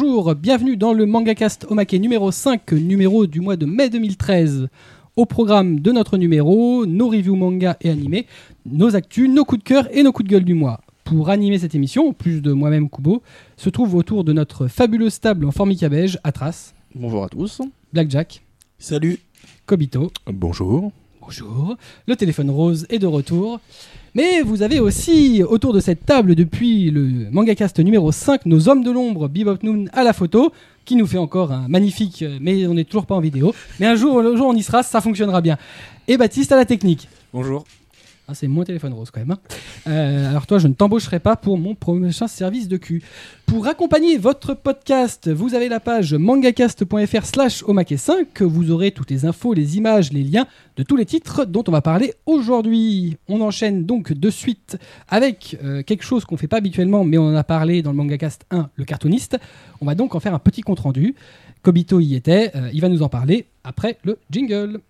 Bonjour, bienvenue dans le MangaCast Omake numéro 5, numéro du mois de mai 2013. Au programme de notre numéro, nos reviews manga et animés, nos actus, nos coups de cœur et nos coups de gueule du mois. Pour animer cette émission, en plus de moi-même Kubo, se trouve autour de notre fabuleuse table en formica beige, Atras, Bonjour à tous. Blackjack, Salut. Kobito, Bonjour. Bonjour. Le téléphone rose est de retour. Mais vous avez aussi autour de cette table depuis le MangaCast numéro 5 nos hommes de l'ombre Bebop Noon à la photo qui nous fait encore un magnifique euh, mais on n'est toujours pas en vidéo. Mais un jour jour on y sera, ça fonctionnera bien. Et Baptiste à la technique. Bonjour. Ah, c'est moins téléphone rose quand même. hein. Euh, alors toi, je ne t'embaucherai pas pour mon prochain service de cul. Pour accompagner votre podcast, vous avez la page mangacast.fr slash omake5 que vous aurez toutes les infos, les images, les liens de tous les titres dont on va parler aujourd'hui. On enchaîne donc de suite avec euh, quelque chose qu'on fait pas habituellement, mais on en a parlé dans le mangacast 1, le cartooniste. On va donc en faire un petit compte rendu. Kobito y était, euh, il va nous en parler après le jingle.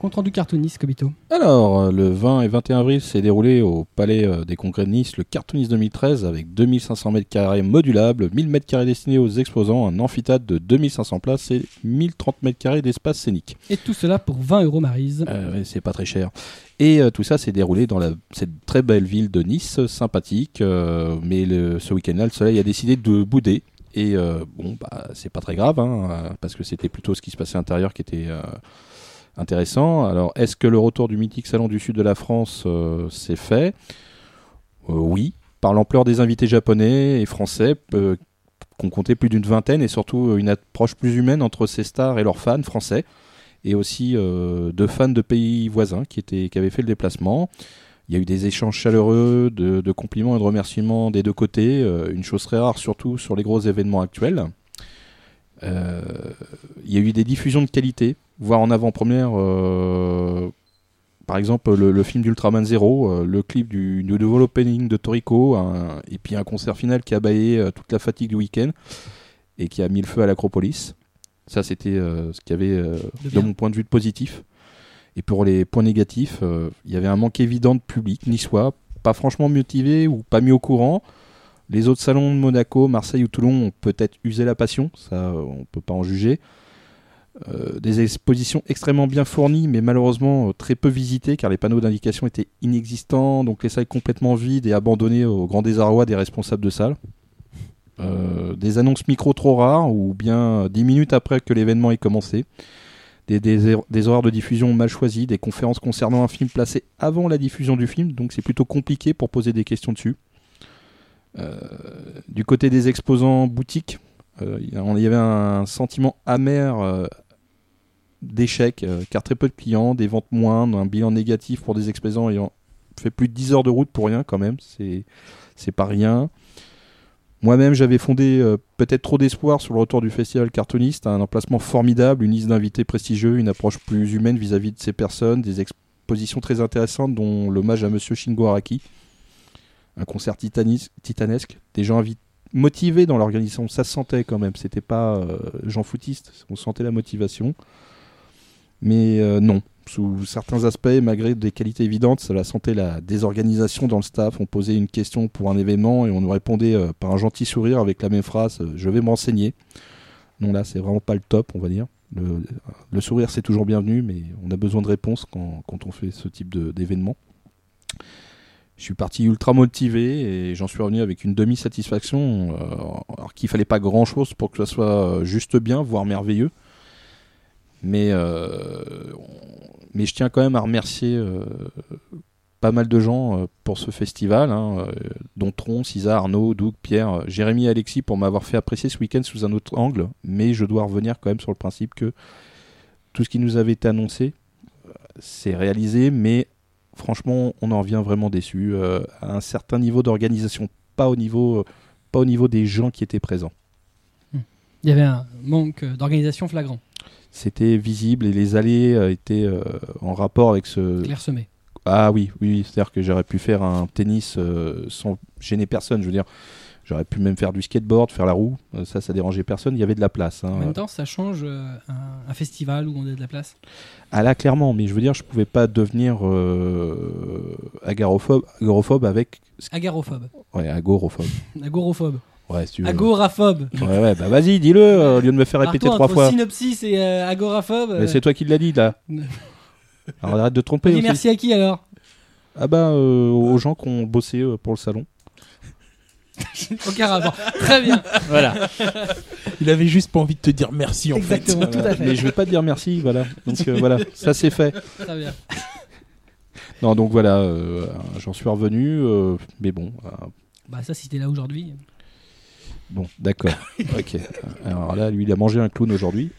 Compte rendu cartooniste, Kobito. Alors, euh, le 20 et 21 avril s'est déroulé au Palais euh, des Congrès de Nice le Cartoonist 2013 avec 2500 mètres carrés modulables, 1000 mètres carrés destinés aux exposants, un amphithéâtre de 2500 places et 1030 mètres carrés d'espace scénique. Et tout cela pour 20 euros Marise. Euh, c'est pas très cher. Et euh, tout ça s'est déroulé dans la, cette très belle ville de Nice, sympathique. euh, mais le- ce week-end-là, le soleil a décidé de bouder. Et bon, bah, c'est pas très grave, hein, parce que c'était plutôt ce qui se passait à l'intérieur qui était intéressant. Alors, est-ce que le retour du mythique salon du sud de la France euh, s'est fait? Euh, Oui, par l'ampleur des invités japonais et français, euh, qu'on comptait plus d'une vingtaine, et surtout une approche plus humaine entre ces stars et leurs fans français et aussi euh, de fans de pays voisins qui, étaient, qui avaient fait le déplacement. Il y a eu des échanges chaleureux, de, compliments et de remerciements des deux côtés, une chose très rare surtout sur les gros événements actuels. Il y a eu des diffusions de qualité, voire en avant-première, euh, par exemple le, le film d'Ultraman Zero, euh, le clip du, du opening de Toriko, un- et puis un concert final qui a baillé euh, toute la fatigue du week-end et qui a mis le feu à l'Acropolis. Ça, c'était euh, ce qu'il y avait euh, De mon point de vue de positif. Et pour les points négatifs, euh, il y avait un manque évident de public niçois, pas franchement motivé ou pas mis au courant. Les autres salons de Monaco, Marseille ou Toulon ont peut-être usé la passion, ça on peut pas en juger. Euh, des expositions extrêmement bien fournies, mais malheureusement euh, très peu visitées car les panneaux d'indication étaient inexistants, donc les salles complètement vides et abandonnées au grand désarroi des responsables de salles. Euh, des annonces micro trop rares ou bien 10 minutes après que l'événement ait commencé. Des, des, horaires de diffusion mal choisis, des conférences concernant un film placé avant la diffusion du film, donc c'est plutôt compliqué pour poser des questions dessus. Du côté des exposants boutiques, il y avait un sentiment amer euh, d'échec, euh, car très peu de clients, des ventes moindres, un bilan négatif pour des exposants ayant fait plus de 10 heures de route pour rien quand même, c'est pas rien. Moi-même, j'avais fondé euh, peut-être trop d'espoir sur le retour du festival cartooniste, un emplacement formidable, une liste d'invités prestigieux, une approche plus humaine vis-à-vis de ces personnes, des expositions très intéressantes, dont l'hommage à Monsieur Shingo Araki, un concert titanesque, des gens motivés dans l'organisation, ça se sentait quand même, c'était pas euh, gens foutistes, on sentait la motivation. Mais euh, non, sous certains aspects, malgré des qualités évidentes, cela sentait la désorganisation dans le staff. On posait une question pour un événement et on nous répondait euh, par un gentil sourire avec la même phrase euh, Je vais me renseigner. Non, là, c'est vraiment pas le top, on va dire. Le, sourire, c'est toujours bienvenu, mais on a besoin de réponses quand, quand on fait ce type d'événement. Je suis parti ultra motivé et j'en suis revenu avec une demi-satisfaction, alors qu'il fallait pas grand-chose pour que ça soit juste bien, voire merveilleux. Mais, euh, mais je tiens quand même à remercier euh, pas mal de gens euh, pour ce festival, hein, dont Tron, César, Arnaud, Doug, Pierre, Jérémy et Alexis pour m'avoir fait apprécier ce week-end sous un autre angle. Mais je dois revenir quand même sur le principe que tout ce qui nous avait été annoncé, c'est réalisé, mais franchement, on en revient vraiment déçu à un certain niveau d'organisation, pas au niveau, pas au niveau des gens qui étaient présents. Il y avait un manque d'organisation flagrant, C'était visible et les allées euh, étaient euh, en rapport avec ce, clairsemé. Ah oui, oui, c'est-à-dire que j'aurais pu faire un tennis euh, sans gêner personne. Je veux dire, J'aurais pu même faire du skateboard, faire la roue. Ça, ça dérangeait personne. Il y avait de la place. hein. En même temps, ça change euh, un, un festival où on a de la place. Ah là, clairement. Mais je veux dire, je pouvais pas devenir euh, agarophobe, avec. Agarophobe. Ouais, agorophobe. Agorophobe. Ouais, si tu veux. Agoraphobe. Ouais, ouais, bah vas-y, dis-le, euh, au lieu de me faire répéter trois fois. Synopsis et euh, agoraphobe. Mais euh, c'est toi qui l'as dit, là. Alors arrête de te tromper. aussi. merci à qui alors Ah bah, euh, aux gens qui ont bossé euh, pour le salon. Aucun rapport. Très bien. Voilà. Il avait juste pas envie de te dire merci en Exactement, tout à fait. Mais je vais pas te dire merci, voilà. Donc euh, voilà, ça c'est fait. Très bien. Non, donc voilà, euh, j'en suis revenu, euh, mais bon, euh, Bah ça, si t'es là aujourd'hui. Bon, d'accord. ok. Alors là, lui, il a mangé un clown aujourd'hui.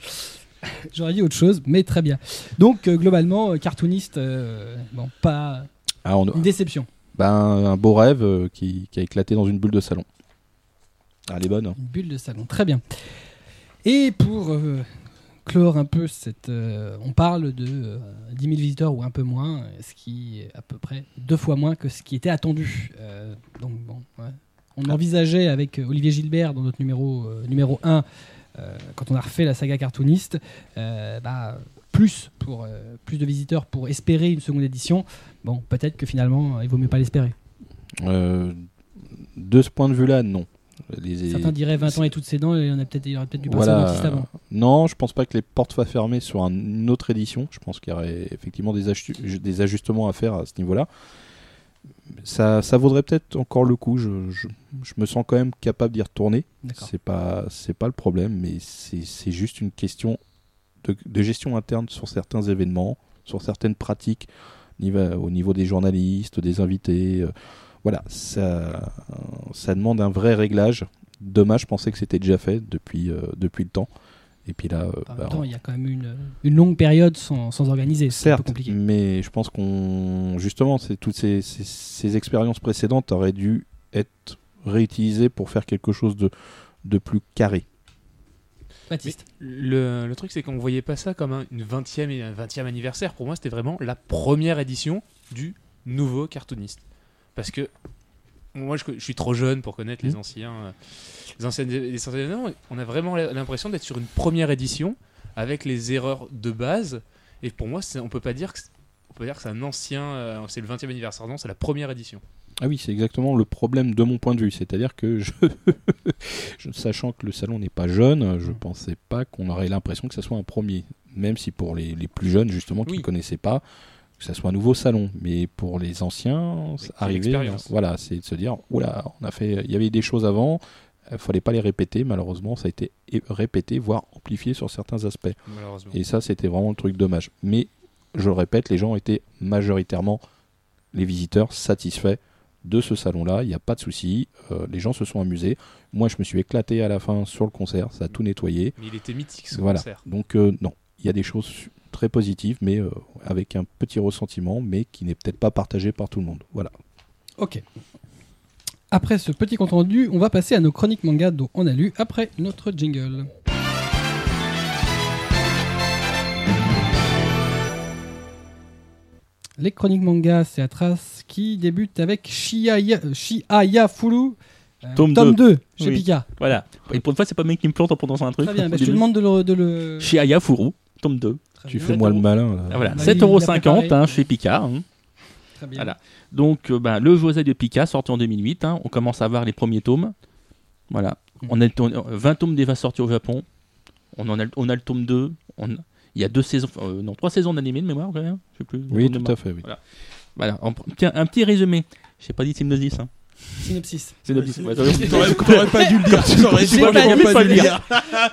J'aurais dit autre chose, mais très bien. Donc, euh, globalement, euh, cartooniste, euh, bon, pas Ah, on- une déception. ben, un beau rêve euh, qui, qui a éclaté dans une bulle de salon. Ah, elle est bonne. hein. Une bulle de salon, très bien. Et pour euh, clore un peu cette... euh, on parle de euh, 10 000 visiteurs ou un peu moins, ce qui est à peu près deux fois moins que ce qui était attendu. Euh, donc bon, ouais. On envisageait avec euh, Olivier Gilbert dans notre numéro, euh, numéro 1, euh, quand on a refait la saga cartooniste, bah, plus, pour, plus de visiteurs pour espérer une seconde édition. Bon, peut-être que finalement, il vaut mieux pas l'espérer. De ce point de vue-là, non. Les- Certains diraient 20 ans et toutes ses dents, et il y en a peut-être il y aurait peut-être du Voilà. avant. Non, je pense pas que les portes soient fermées sur un- une autre édition. Je pense qu'il y aurait effectivement des ajustements à faire à ce niveau-là. Ça, ça vaudrait peut-être encore le coup. Je, je- je me sens quand même capable d'y retourner. C'est pas, c'est pas le problème, mais c'est juste une question de, de gestion interne sur certains événements, sur certaines pratiques au niveau des journalistes, des invités. euh, voilà, ça, ça demande un vrai réglage. Dommage, je pensais que c'était déjà fait depuis, euh, depuis le temps. Et puis là, euh, En bah, même temps, il y a quand même une, une longue période sans, sans organiser. C'est un peu certes, compliqué. mais je pense qu'on justement, c'est toutes ces, ces- ces expériences précédentes auraient dû être réutilisées pour faire quelque chose de, de plus carré. Baptiste. Le, le truc, c'est qu'on voyait pas ça comme un, une 20e, et un 20e anniversaire. Pour moi, c'était vraiment la première édition du nouveau cartooniste. Parce que moi, je, je suis trop jeune pour connaître les Mhm. anciens. euh, Les anciennes, les anciens événements. On a vraiment l'impression d'être sur une première édition avec les erreurs de base. Et pour moi, on peut pas dire que c'est- on peut dire que c'est un ancien, euh, c'est le 20e anniversaire. Non, c'est la première édition. Ah oui, c'est exactement le problème de mon point de vue. C'est-à-dire que, je, sachant que le salon n'est pas jeune, je pensais pas qu'on aurait l'impression que ça soit un premier. Même si pour les, les plus jeunes, justement, qui Oui. ne connaissaient pas, que ça soit un nouveau salon. Mais pour les anciens, arriver, voilà, c'est de se dire, oula, on a fait, il y avait des choses avant, il fallait pas les répéter. Malheureusement, ça a été répété, voire amplifié sur certains aspects. Et ça, c'était vraiment le truc dommage. Mais je le répète, les gens étaient majoritairement, les visiteurs, satisfaits de ce salon-là. Il n'y a pas de souci. Euh, les gens se sont amusés. Moi, je me suis éclaté à la fin sur le concert. Ça a tout nettoyé. Mais il était mythique ce Voilà. concert. Donc, euh, non, il y a des choses très positives, mais euh, avec un petit ressentiment, mais qui n'est peut-être pas partagé par tout le monde. Voilà. Ok. Après ce petit compte rendu, on va passer à nos chroniques manga dont on a lu après notre jingle. Les chroniques manga, c'est Atras qui débute avec Shiaya, Shiaya Furu, euh, Tome 2, chez Oui. Pika. Voilà. Et pour une fois, c'est pas le mec qui me plante en prononçant un truc. Très bien, bah, je te demande de le. De le... Chez Aya Furu, tome 2. Très Tu bien. fais moi le malin. là. Ah, voilà, Bah, il l'a 7,50€ préparé. hein, chez Pika. hein. Très bien. Voilà. Donc, euh, bah, le José de Pika, sorti en 2008. hein, on commence à voir les premiers tomes. Voilà. Mhm. On a, le tome- 20 tomes déjà sortis au Japon. On, en a, le- on a le tome 2. On, il y a deux saisons, euh, non, trois saisons d'animé de mémoire, quand même. Je sais plus. Oui, tout à fait. Oui. Voilà. En- tiens, un petit résumé. J'ai pas dit synopsis. Hein. Synopsis. Synopsis. Ouais, T'aurais pas dû le dire. Tu t'aurais pas pas dû le dire.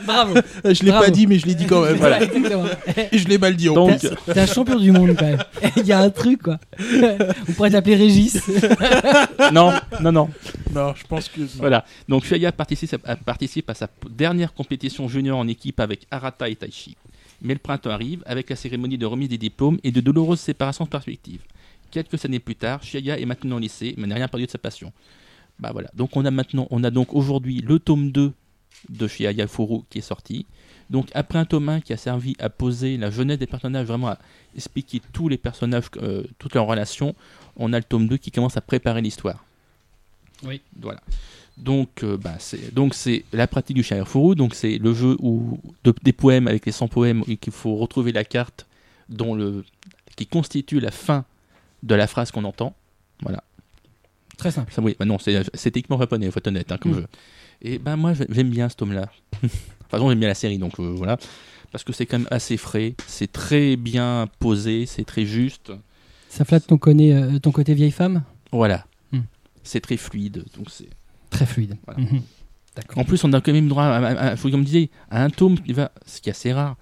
Bravo. Je l'ai Bravo. pas dit, mais je l'ai dit quand même. Voilà, exactement. Et je l'ai mal dit. en Donc, plus. T'es un champion du monde quand même. Il y a un truc quoi. On pourrait t'appeler Régis. non, non, non. Non, je pense que. Voilà. Donc Shaya participe à, participe à sa p- dernière compétition junior en équipe avec Arata et Taichi. Mais le printemps arrive avec la cérémonie de remise des diplômes et de douloureuses séparations de perspectives. Quelques années plus tard, Shaya est maintenant au lycée, mais n'a rien perdu de sa passion. Bah voilà. Donc on a maintenant, on a donc aujourd'hui le tome 2 de Shaya Furu qui est sorti. Donc après un tome 1 qui a servi à poser la jeunesse des personnages, vraiment à expliquer tous les personnages, euh, toutes leurs relations, on a le tome 2 qui commence à préparer l'histoire. Oui. Voilà. Donc, euh, bah, c'est donc c'est la pratique du Shire donc c'est le jeu où de- des poèmes avec les 100 poèmes et qu'il faut retrouver la carte dont le qui constitue la fin de la phrase qu'on entend. Très simple. Ça, oui, bah non, c'est c'est techniquement japonais, faut être honnête, hein, comme Mm. jeu. Et ben moi, j'ai- j'aime bien ce tome-là. enfin, j'aime bien la série, donc euh, voilà. Parce que c'est quand même assez frais, c'est très bien posé, c'est très juste. Ça flatte ton, côté- euh, ton côté vieille femme? Voilà. Mm. C'est très fluide, donc c'est. Très fluide. Voilà. Mhm. D'accord. En plus, on a quand même droit, à, à- à- faut comme disait, à un tome ce qui est assez rare,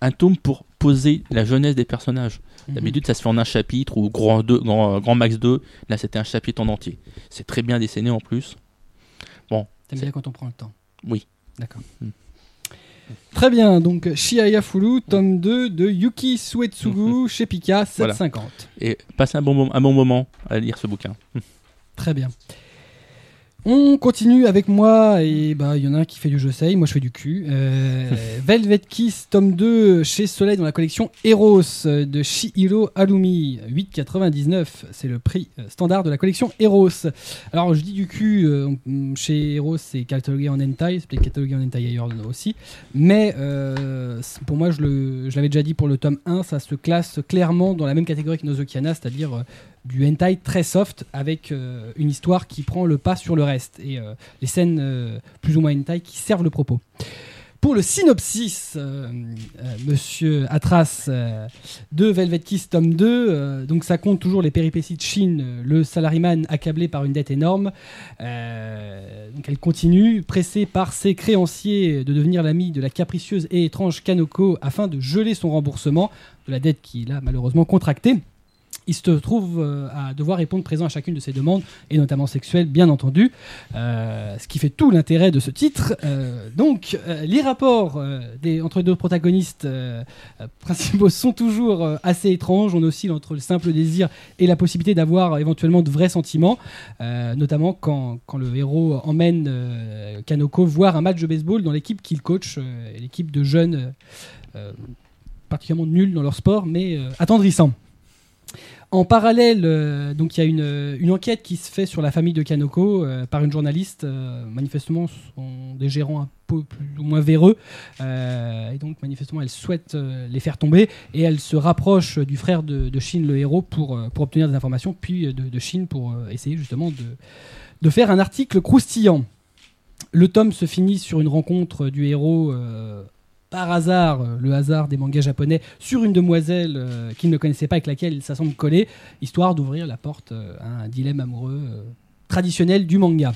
un tome pour poser la jeunesse des personnages. Mhm. D'habitude, ça se fait en un chapitre ou grand, deux, grand, grand max 2. Là, c'était un chapitre en entier. C'est très bien dessiné en plus. T'aimes bien quand on prend le temps Oui. D'accord. Mm. Très bien, donc Shiaya Fulu, tome 2 de Yuki Suetsugu chez Pika, Voilà. 7,50. Et passez un bon, un bon moment à lire ce bouquin. Très bien. On continue avec moi, et bah il y en a un qui fait du je sais, moi je fais du cul. Euh, Velvet Kiss, tome 2 chez Soleil dans la collection Eros euh, de Shihiro Alumi, 8,99. C'est le prix euh, standard de la collection Eros. Alors je dis du cul, euh, chez Eros c'est catalogué en hentai, c'est peut-être catalogué en hentai ailleurs aussi. Mais euh, pour moi, je l'avais déjà dit pour le tome 1, ça se classe clairement dans la même catégorie que Nozokiana, c'est-à-dire du hentai très soft avec euh, une histoire qui prend le pas sur le reste et euh, les scènes euh, plus ou moins hentai qui servent le propos. Pour le synopsis, Monsieur Atras de Velvet Kiss tome 2, euh, donc ça compte toujours les péripéties de Shin, le salaryman accablé par une dette énorme. Donc elle continue, pressée par ses créanciers de devenir l'ami de la capricieuse et étrange Kanoko afin de geler son remboursement de la dette qu'il a malheureusement contractée. Il se trouve euh, à devoir répondre présent à chacune de ses demandes, et notamment sexuelles, bien entendu, Euh, ce qui fait tout l'intérêt de ce titre. Euh, donc, les rapports entre les deux protagonistes principaux sont toujours assez étranges. On oscille entre le simple désir et la possibilité d'avoir éventuellement de vrais sentiments, notamment quand, quand le héros emmène Kanoko voir un match de baseball dans l'équipe qu'il coach, l'équipe de jeunes particulièrement nuls dans leur sport, mais attendrissants. En parallèle, euh, donc il y a une, enquête qui se fait sur la famille de Kanoko euh, par une journaliste. euh, manifestement, sont des gérants un peu plus ou moins véreux. euh, et donc, manifestement, elle souhaite les faire tomber. Et elle se rapproche du frère de, Shin, le héros, pour, pour obtenir des informations, puis de, Shin pour essayer justement de, de faire un article croustillant. Le tome se finit sur une rencontre du héros par hasard, euh, le hasard des mangas japonais, sur une demoiselle euh, qu'il ne connaissait pas avec laquelle il s'assemble coller, histoire d'ouvrir la porte euh, à un dilemme amoureux traditionnel du manga.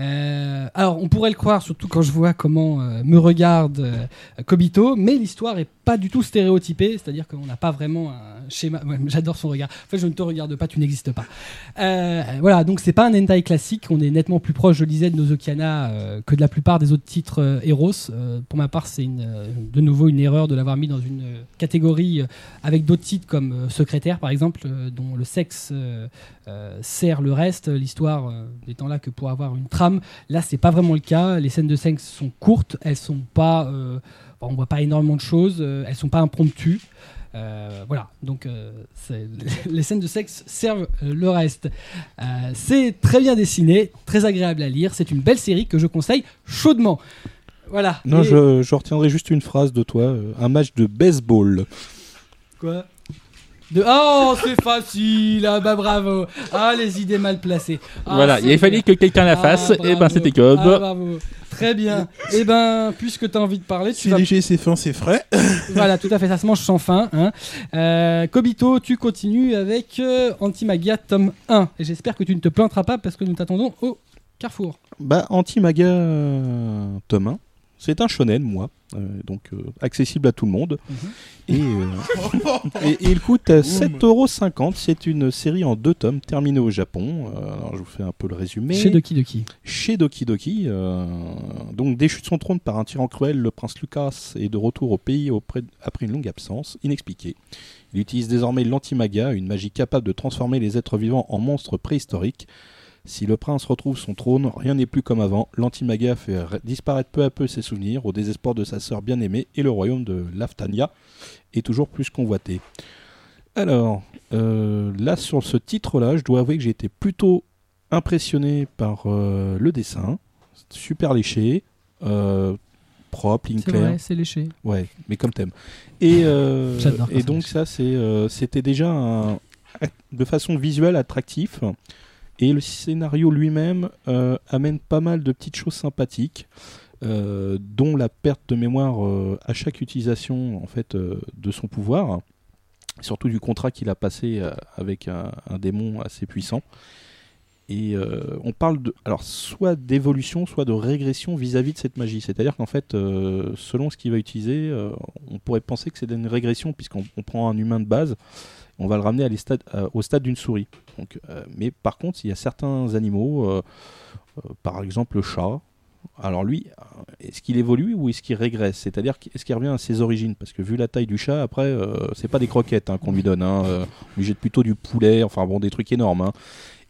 Euh, alors, on pourrait le croire, surtout quand je vois comment euh, me regarde euh, Kobito, mais l'histoire est pas du tout stéréotypée, c'est-à-dire qu'on n'a pas vraiment un schéma. J'adore son regard. En fait, je ne te regarde pas, tu n'existes pas. Voilà, donc c'est pas un hentai classique. On est nettement plus proche, je le disais, de Nozokiana que de la plupart des autres titres Eros. Pour ma part, c'est de nouveau une erreur de l'avoir mis dans une catégorie avec d'autres titres comme Secrétaire, par exemple, dont le sexe euh, euh, sert le reste, l'histoire euh, n'étant là que pour avoir une trame. Là, c'est pas vraiment le cas. Les scènes de sexe sont courtes, elles sont pas, euh, bon, on voit pas énormément de choses, euh, elles sont pas impromptues. Euh, voilà, donc euh, les scènes de sexe servent euh, le reste. Euh, c'est très bien dessiné, très agréable à lire. C'est une belle série que je conseille chaudement. Voilà. Non, Et- je, je retiendrai juste une phrase de toi. euh, un match de baseball. Quoi? De... Oh, c'est facile Ah bah bravo Ah, les idées mal placées Ah, voilà, il fallait que quelqu'un la Ah, fasse, et ben bravo. c'était comme. Ah, bravo Très bien Et ben, puisque tu as envie de parler, tu C'est vas... léger, c'est fin, c'est frais. voilà, tout à fait, ça se mange sans fin. Hein. Euh, Kobito, tu continues avec euh, Antimagia tome 1. Et j'espère que tu ne te planteras pas parce que nous t'attendons au carrefour. Bah, Anti-Maga euh, tome 1. C'est un shonen, moi. euh, donc euh, accessible à tout le monde. Mhm. et, euh, et- et il coûte euh, 7,50€. C'est une série en deux tomes terminée au Japon. Euh, alors je vous fais un peu le résumé. Chez Doki Doki. Chez Doki Doki, euh, donc déchu de son trône par un tyran cruel, le prince Lucas est de retour au pays auprès- après une longue absence, inexpliquée. Il utilise désormais l'antimaga, une magie capable de transformer les êtres vivants en monstres préhistoriques. Si le prince retrouve son trône, rien n'est plus comme avant. L'antimaga fait disparaître peu à peu ses souvenirs, au désespoir de sa sœur bien-aimée, et le royaume de Laftania est toujours plus convoité. Alors, euh, là, sur ce titre-là, je dois avouer que j'ai été plutôt impressionné par euh, le dessin, super léché, euh, propre, ligne C'est claire. c'est léché. Ouais, mais comme thème. Et, et donc ça, c'était déjà un- de façon visuelle attractif. Et le scénario lui-même euh, amène pas mal de petites choses sympathiques, euh, dont la perte de mémoire euh, à chaque utilisation en fait de son pouvoir, surtout du contrat qu'il a passé avec un, démon assez puissant. Et on parle de, alors soit d'évolution, soit de régression vis-à-vis de cette magie. C'est-à-dire qu'en fait, selon ce qu'il va utiliser, on pourrait penser que c'est une régression puisqu'on on prend un humain de base, on va le ramener à à- au stade d'une souris. Donc, euh, mais par contre, il y a certains animaux, euh, euh, par exemple le chat. Alors lui, euh, est-ce qu'il évolue ou est-ce qu'il régresse? C'est-à-dire est-ce qu'il revient à ses origines? Parce que vu la taille du chat, après, euh, c'est pas des croquettes hein, qu'on lui donne. Hein, euh, on lui jette plutôt du poulet, enfin bon, des trucs énormes. hein.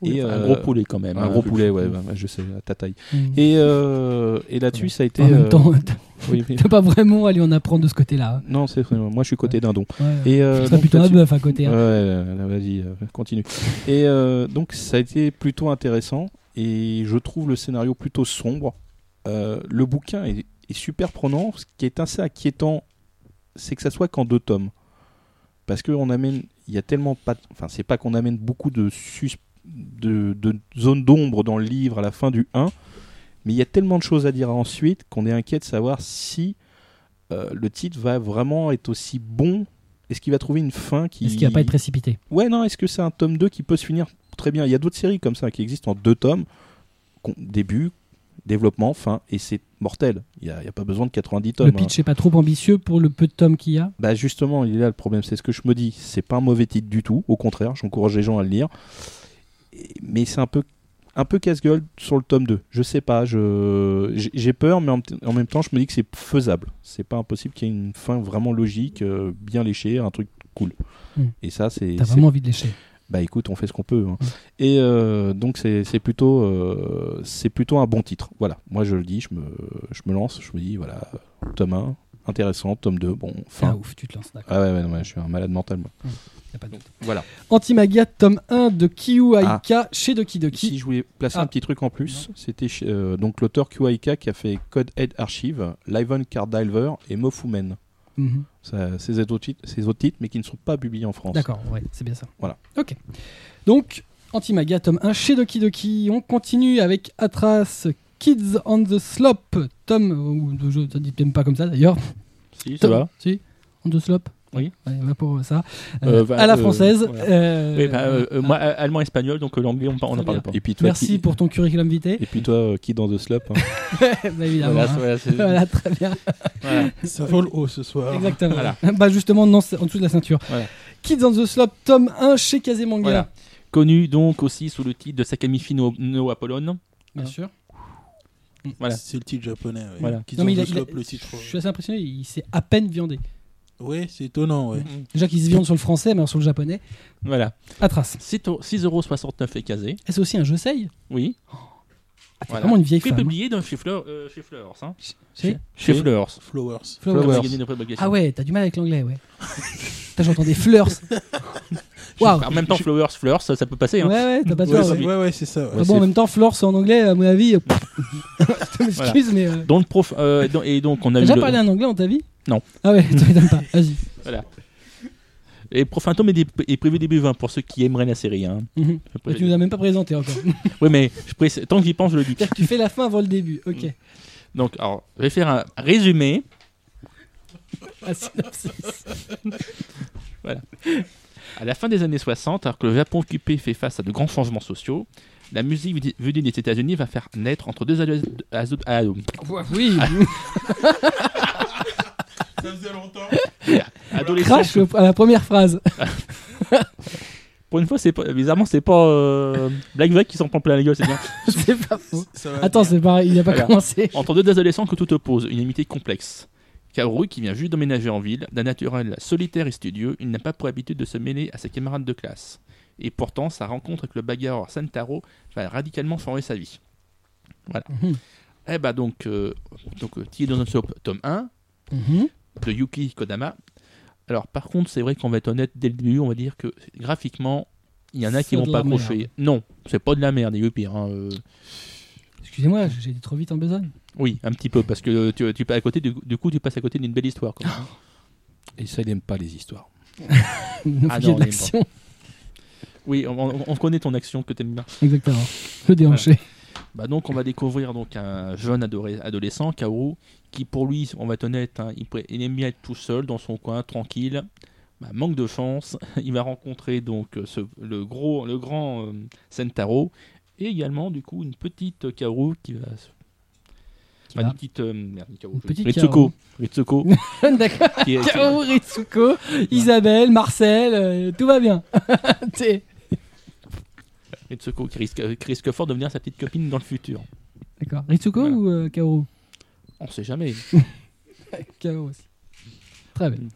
Oui, Et, enfin, euh, un gros poulet quand même. Un hein, gros poulet, ouais, je sais, à ta taille. Et, euh, et là-dessus, ça a été. en même euh, temps, oui, oui. pas vraiment aller en apprendre de ce côté-là. Non, c'est moi, je suis côté dindon. Ouais. Et euh, donc, plutôt un bœuf à côté. hein. Ouais, vas-y, continue. Et euh, donc ça a été plutôt intéressant et je trouve le scénario plutôt sombre. Euh, le bouquin est, est super prenant. Ce qui est assez inquiétant, c'est que ça soit qu'en deux tomes, parce que on amène, il y a tellement pas, enfin c'est pas qu'on amène beaucoup de sus- de, de zones d'ombre dans le livre à la fin du 1, mais il y a tellement de choses à dire ensuite qu'on est inquiet de savoir si euh, le titre va vraiment être aussi bon. Est-ce qu'il va trouver une fin qui Est-ce qu'il va pas être précipité? Ouais, non, est-ce que c'est un tome 2 qui peut se finir très bien? Il y a d'autres séries comme ça qui existent en deux tomes. Début, développement, fin, et c'est mortel. Il n'y a, pas besoin de 90 tomes. Le hein. pitch est pas trop ambitieux pour le peu de tomes qu'il y a? Bah justement, il est là le problème, c'est ce que je me dis. C'est pas un mauvais titre du tout, au contraire, j'encourage les gens à le lire. Mais c'est un peu un peu casse-gueule sur le tome 2. Je sais pas, je j'ai- peur, mais en, en même temps, je me dis que c'est faisable. C'est pas impossible qu'il y ait une fin vraiment logique, euh, bien léchée, un truc cool. Hmm. Et ça, c'est T'as vraiment envie de lécher. bah écoute, on fait ce qu'on peut. hein. Mm. Et euh, donc c'est plutôt, euh, c'est plutôt un bon titre. Voilà, moi je le dis, je me, je me lance, je me dis, voilà, tome 1, intéressant, tome 2, bon, Ah fin. ouf, tu te lances, d'accord. Ah ouais, ouais, non, ouais, je suis un malade mental moi. Y a pas de doute. Voilà. Antimagia, tome 1 de Kiyu Aika chez Doki Doki. Si je voulais placer Ah. un petit truc en plus, c'était euh, donc l'auteur QAIK qui a fait Code Head Archive, Liven Card Diver et Mofumen. Mhm. Ça, ces, autres titres, ces autres titres, mais qui ne sont pas publiés en France. D'accord, ouais, c'est bien ça. Voilà. Ok. Donc, Antimaga, tome 1 chez Doki Doki. On continue avec Atras, Kids on the Slope, tome. Ou je ne dis même pas comme ça d'ailleurs. Si, ça Tome- va. Si, on the Slope. Oui. Ouais, va pour ça. Euh, Euh, bah, à la euh, française. voilà. euh, Oui, bah, euh, euh, moi, euh, allemand, espagnol, donc euh, l'anglais, on, on en Très parle bien. pas. Et puis toi, Merci qui, pour ton curriculum vitae. Et puis toi, euh, qui dans The Slop hein Bah, évidemment. Voilà, hein. voilà, Voilà, très bien. voilà. Ça vole haut ce soir. Exactement. Voilà. Bah justement, non, c'est en dessous de la ceinture. Voilà. Kids on the Slope, tome 1 chez Kazemanga. Voilà. Connu donc aussi sous le titre de Sakamifi no, no Apollon. Bien sûr. Voilà. C'est le titre japonais. Ouais. Voilà. Qu'ils Non, a- slope, le titre. je suis assez impressionné, il s'est à peine viandé. Ouais, c'est étonnant. Ouais. Déjà qu'il se viande sur le français, mais alors sur le japonais. Voilà. Atras. 6,69€ et casé. Est-ce aussi un jeu Sei Oui. Ah, T'es Voilà. vraiment une vieille Prix femme. publié dans chez, Fleur, euh, chez Fleurs. Hein. Chez- Chez Fleurs. Flowers. Flowers. Flowers. Gagné. Ah ouais, t'as du mal avec l'anglais, ouais. Putain, j'entends des fleurs. Waouh. En même temps, Flowers, Fleurs, ça, ça peut passer. Ouais, Hein. ouais, t'as pas de Ouais, c'est- ouais. ouais, ouais, c'est ça. ouais. Ah bon, en même temps, fleurs c'est en anglais, à mon avis. euh, Je m'excuse, mais. euh, Donc, prof, euh, donc- et donc, on a T'as eu. déjà le- parlé un anglais dans ta vie? Non. Ah ouais, ça m'étonne pas. Vas-y. Et Profantom est, est prévu début 20 pour ceux qui aimeraient la série. Hein. Mais tu nous as même pas présenté encore. Oui, mais je tant que j'y pense, je le dis. Tu fais la fin avant le début. Ok. Donc, alors, je vais faire un résumé. Ah, synopsis. À la fin des années 60, alors que le Japon occupé fait face à de grands changements sociaux, la musique venu- venue des États-Unis va faire naître entre deux ado- ado- ado- Oui, Ça faisait longtemps. adolescents. crash à la première phrase. Pour une fois, c'est pas, bizarrement, c'est pas euh, Black Vague qui s'en prend plein la gueule, c'est bien. c'est pas faux. Attends, c'est pareil, il a pas Voilà. commencé. Entre deux adolescents que tout oppose, une amitié complexe. Kaoru, qui vient juste d'emménager en ville, d'un naturel solitaire et studieux, il n'a pas pour habitude de se mêler à ses camarades de classe. Et pourtant, sa rencontre avec le bagarreur Sentaro va radicalement changer sa vie. Mhm. Eh bah donc, euh, donc euh, Tea Doesn't Soap, tome 1, Mhm. De Yuki Kodama. Alors par contre, c'est vrai qu'on va être honnête dès le début, on va dire que graphiquement, Il y en a qui vont pas accrocher. Non, c'est pas de la merde, eu pire. hein, euh. Excusez-moi, j'ai été trop vite en besogne. Oui, un petit peu, parce que tu, tu passes à côté, du, du coup, tu passes à côté d'une belle histoire. quand même. Et ça, il aime pas les histoires. Ah non, de l'action. Oui, on, on- on connaît ton action que t'aimes bien. Exactement. Le déhanché. Bah donc on va découvrir donc un jeune adolescent, Kaoru, qui pour lui, on va être honnête, hein, il, il aime bien être tout seul dans son coin, tranquille. Bah, manque de chance, il va rencontrer donc euh, ce- le gros, le grand euh, Sentaro et également du coup une petite Kaoru qui va. une petite, euh, merde, une petite Ritsuko, Ritsuko, D'accord. Kaoru, Ritsuko, Isabelle, Marcel, euh, tout va bien. Ritsuko qui risque, qui risque fort de devenir sa petite copine dans le futur. D'accord. Ritsuko Voilà. ou euh, Kaoru? On sait jamais. Kaoru aussi. Très bien.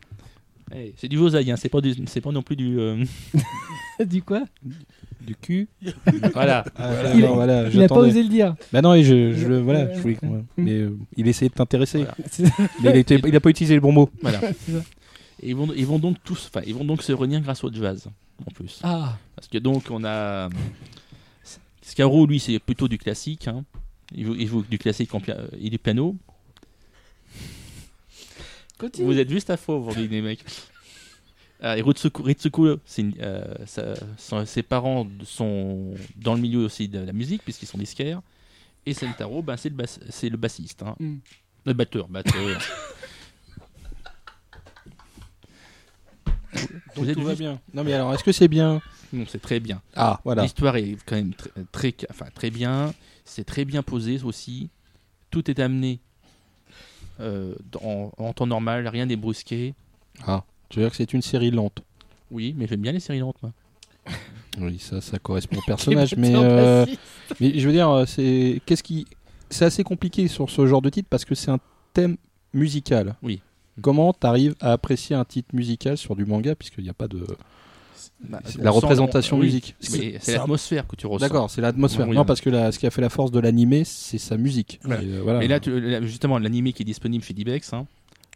Eh, c'est du Vosaï, hein, c'est pas, du- c'est pas non plus du. euh, du quoi? Du cul voilà. Il- non, voilà, Il a pas j'attendais. osé le dire. Bah non, et je, je le- voilà, Ouais, je voulais- ouais. ouais. Mais euh, il essayait de t'intéresser. Voilà. C'est- Mais il, était- il a pas utilisé le bon mot. Voilà. C'est ça. Et ils vont, ils vont donc tous, enfin, ils vont donc se réunir grâce au jazz, en plus. Ah, Parce que donc on a Scaro, lui, c'est plutôt du classique. hein. Il, joue, il joue du classique et du piano. continue. Vous êtes juste à faux aujourd'hui, les mecs. Ah, et Ritsuko, Ritsuko, euh, sa- ses parents sont dans le milieu aussi de la musique, puisqu'ils sont disquaires. Et Sentaro, ben, c'est le, bass- c'est le bassiste. hein. Hmm. Le batteur. batteur. Vous êtes tout va bien. Non mais alors, est-ce que c'est bien Non, c'est très bien. Ah, voilà. L'histoire est quand même très, très, enfin, très bien. C'est très bien posé aussi. Tout est amené euh, en, en temps normal, rien n'est brusqué. Ah, tu veux dire que c'est une série lente? Oui, mais j'aime bien les séries lentes, moi. Oui, ça, ça correspond au personnage. Mais, euh, mais je veux dire, euh, c'est qu'est-ce qui, c'est assez compliqué sur ce genre de titre parce que c'est un thème musical. Oui. Comment t'arrives à apprécier un titre musical sur du manga puisqu'il n'y a pas de Bah, la sent- représentation on- oui, musique. C'est- l'atmosphère que tu ressens. D'accord, c'est l'atmosphère. Oui, non, oui. parce que la- ce qui a fait la force de l'animé, c'est sa musique. Voilà. Et, euh, voilà. Et là, tu- là, justement, l'animé qui est disponible chez Dibex, hein,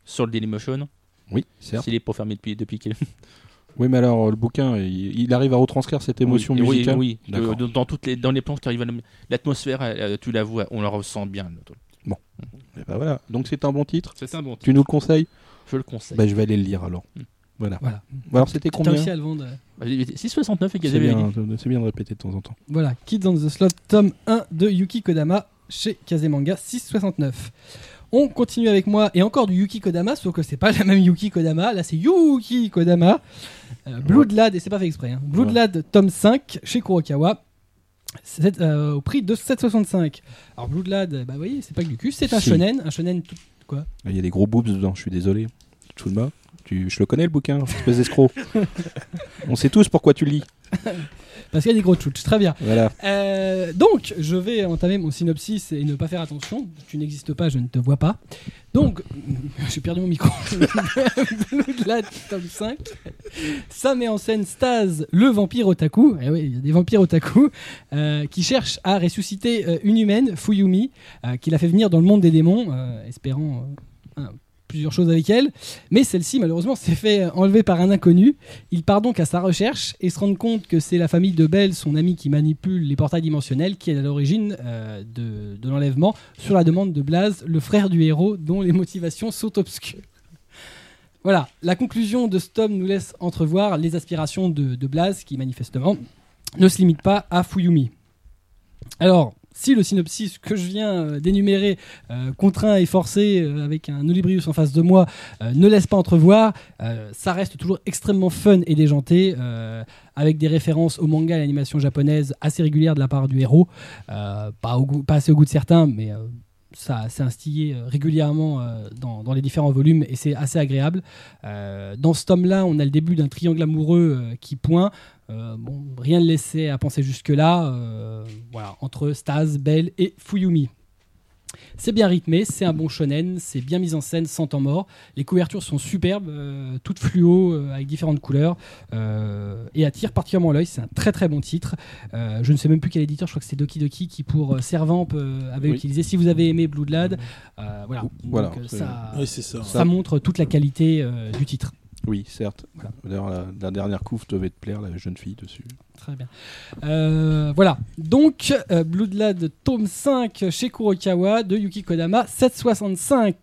sur le Dailymotion, oui, certes. s'il est pas fermé depuis, depuis quel... Oui, mais alors le bouquin, il, il arrive à retranscrire cette émotion oui, musicale. Oui, oui. D'accord. De- dans, toutes les, dans les qui arrivent à la- l'atmosphère, euh, tu la vois, on la ressent bien. Et bah voilà. Donc c'est un bon titre. C'est un bon titre. Tu nous le conseilles Je le conseille. Bah, je vais aller le lire alors. Hmm. Voilà. Voilà. Bon, alors c'était combien réussi à le vendre. euh, Bah, 6,69 et C'est bien, c'est bien de répéter de temps en temps. Voilà, Kids on the Slot, tome 1 de Yuki Kodama chez Kazemanga 6,69. On continue avec moi et encore du Yuki Kodama, sauf que c'est pas la même Yuki Kodama, là c'est Yuki Kodama. Euh, Bloodlad, et c'est pas fait exprès, hein. Bloodlad tome 5 chez Kurokawa. Euh, au prix de 7,65. Alors Bloodlad, bah vous voyez, c'est pas que du cul, c'est un Si. shonen, un shonen tout Il y a des gros boobs dedans, je suis désolé. Tu, je le connais le bouquin, espèce d'escroc. On sait tous pourquoi tu le lis. parce qu'il y a des gros tchouches, très bien. Voilà. Euh, donc, je vais entamer mon synopsis et ne pas faire attention. Tu n'existes pas, je ne te vois pas. Donc, j'ai perdu mon micro. Bloodlad, tome 5. Ça met en scène Staz, le vampire otaku. Eh oui, il y a des vampires otaku euh, qui cherchent à ressusciter euh, une humaine, Fuyumi, euh, qui l'a fait venir dans le monde des démons, espérant un- plusieurs choses avec elle. Mais celle-ci, malheureusement, s'est fait enlever par un inconnu. Il part donc à sa recherche et se rend compte que c'est la famille de Belle, son ami, qui manipule les portails dimensionnels, qui est à l'origine euh, de, l'enlèvement sur la demande de Blaze, le frère du héros, dont les motivations sont obscures. Voilà, la conclusion de ce tome nous laisse entrevoir les aspirations de, de Blaze, qui manifestement ne se limite pas à Fuyumi. Alors, si le synopsis que je viens euh, d'énumérer, euh, contraint et forcé, euh, avec un Olibrius en face de moi, ne laisse pas entrevoir, ça reste toujours extrêmement fun et déjanté, avec des références au manga et à l'animation japonaise assez régulières de la part du héros. Pas, assez au goût de certains, mais ça s'est instillé euh, régulièrement euh, dans, les différents volumes et c'est assez agréable. Euh, dans ce tome-là, on a le début d'un triangle amoureux qui bon, rien ne laissait à penser jusque-là. voilà, entre Staz, Belle et Fuyumi. C'est bien rythmé, c'est un bon shonen, c'est bien mis en scène sans temps mort. Les couvertures sont superbes, euh, toutes fluo, euh, avec différentes couleurs, euh, et attirent particulièrement l'œil. C'est un très très bon titre. Euh, je ne sais même plus quel éditeur, je crois que c'est Doki Doki qui pour euh, Servamp euh, avait Oui. utilisé. Si vous avez aimé Bloodlad, euh, voilà. Voilà, Donc, ça, Oui, c'est ça. ça montre toute la qualité euh, du titre. Oui, certes. Voilà. D'ailleurs, la, la dernière couve devait te plaire, la jeune fille dessus. Très bien. Euh, voilà. Donc, euh, Bloodlad tome 5 chez Kurokawa de Yuki Kodama, 765.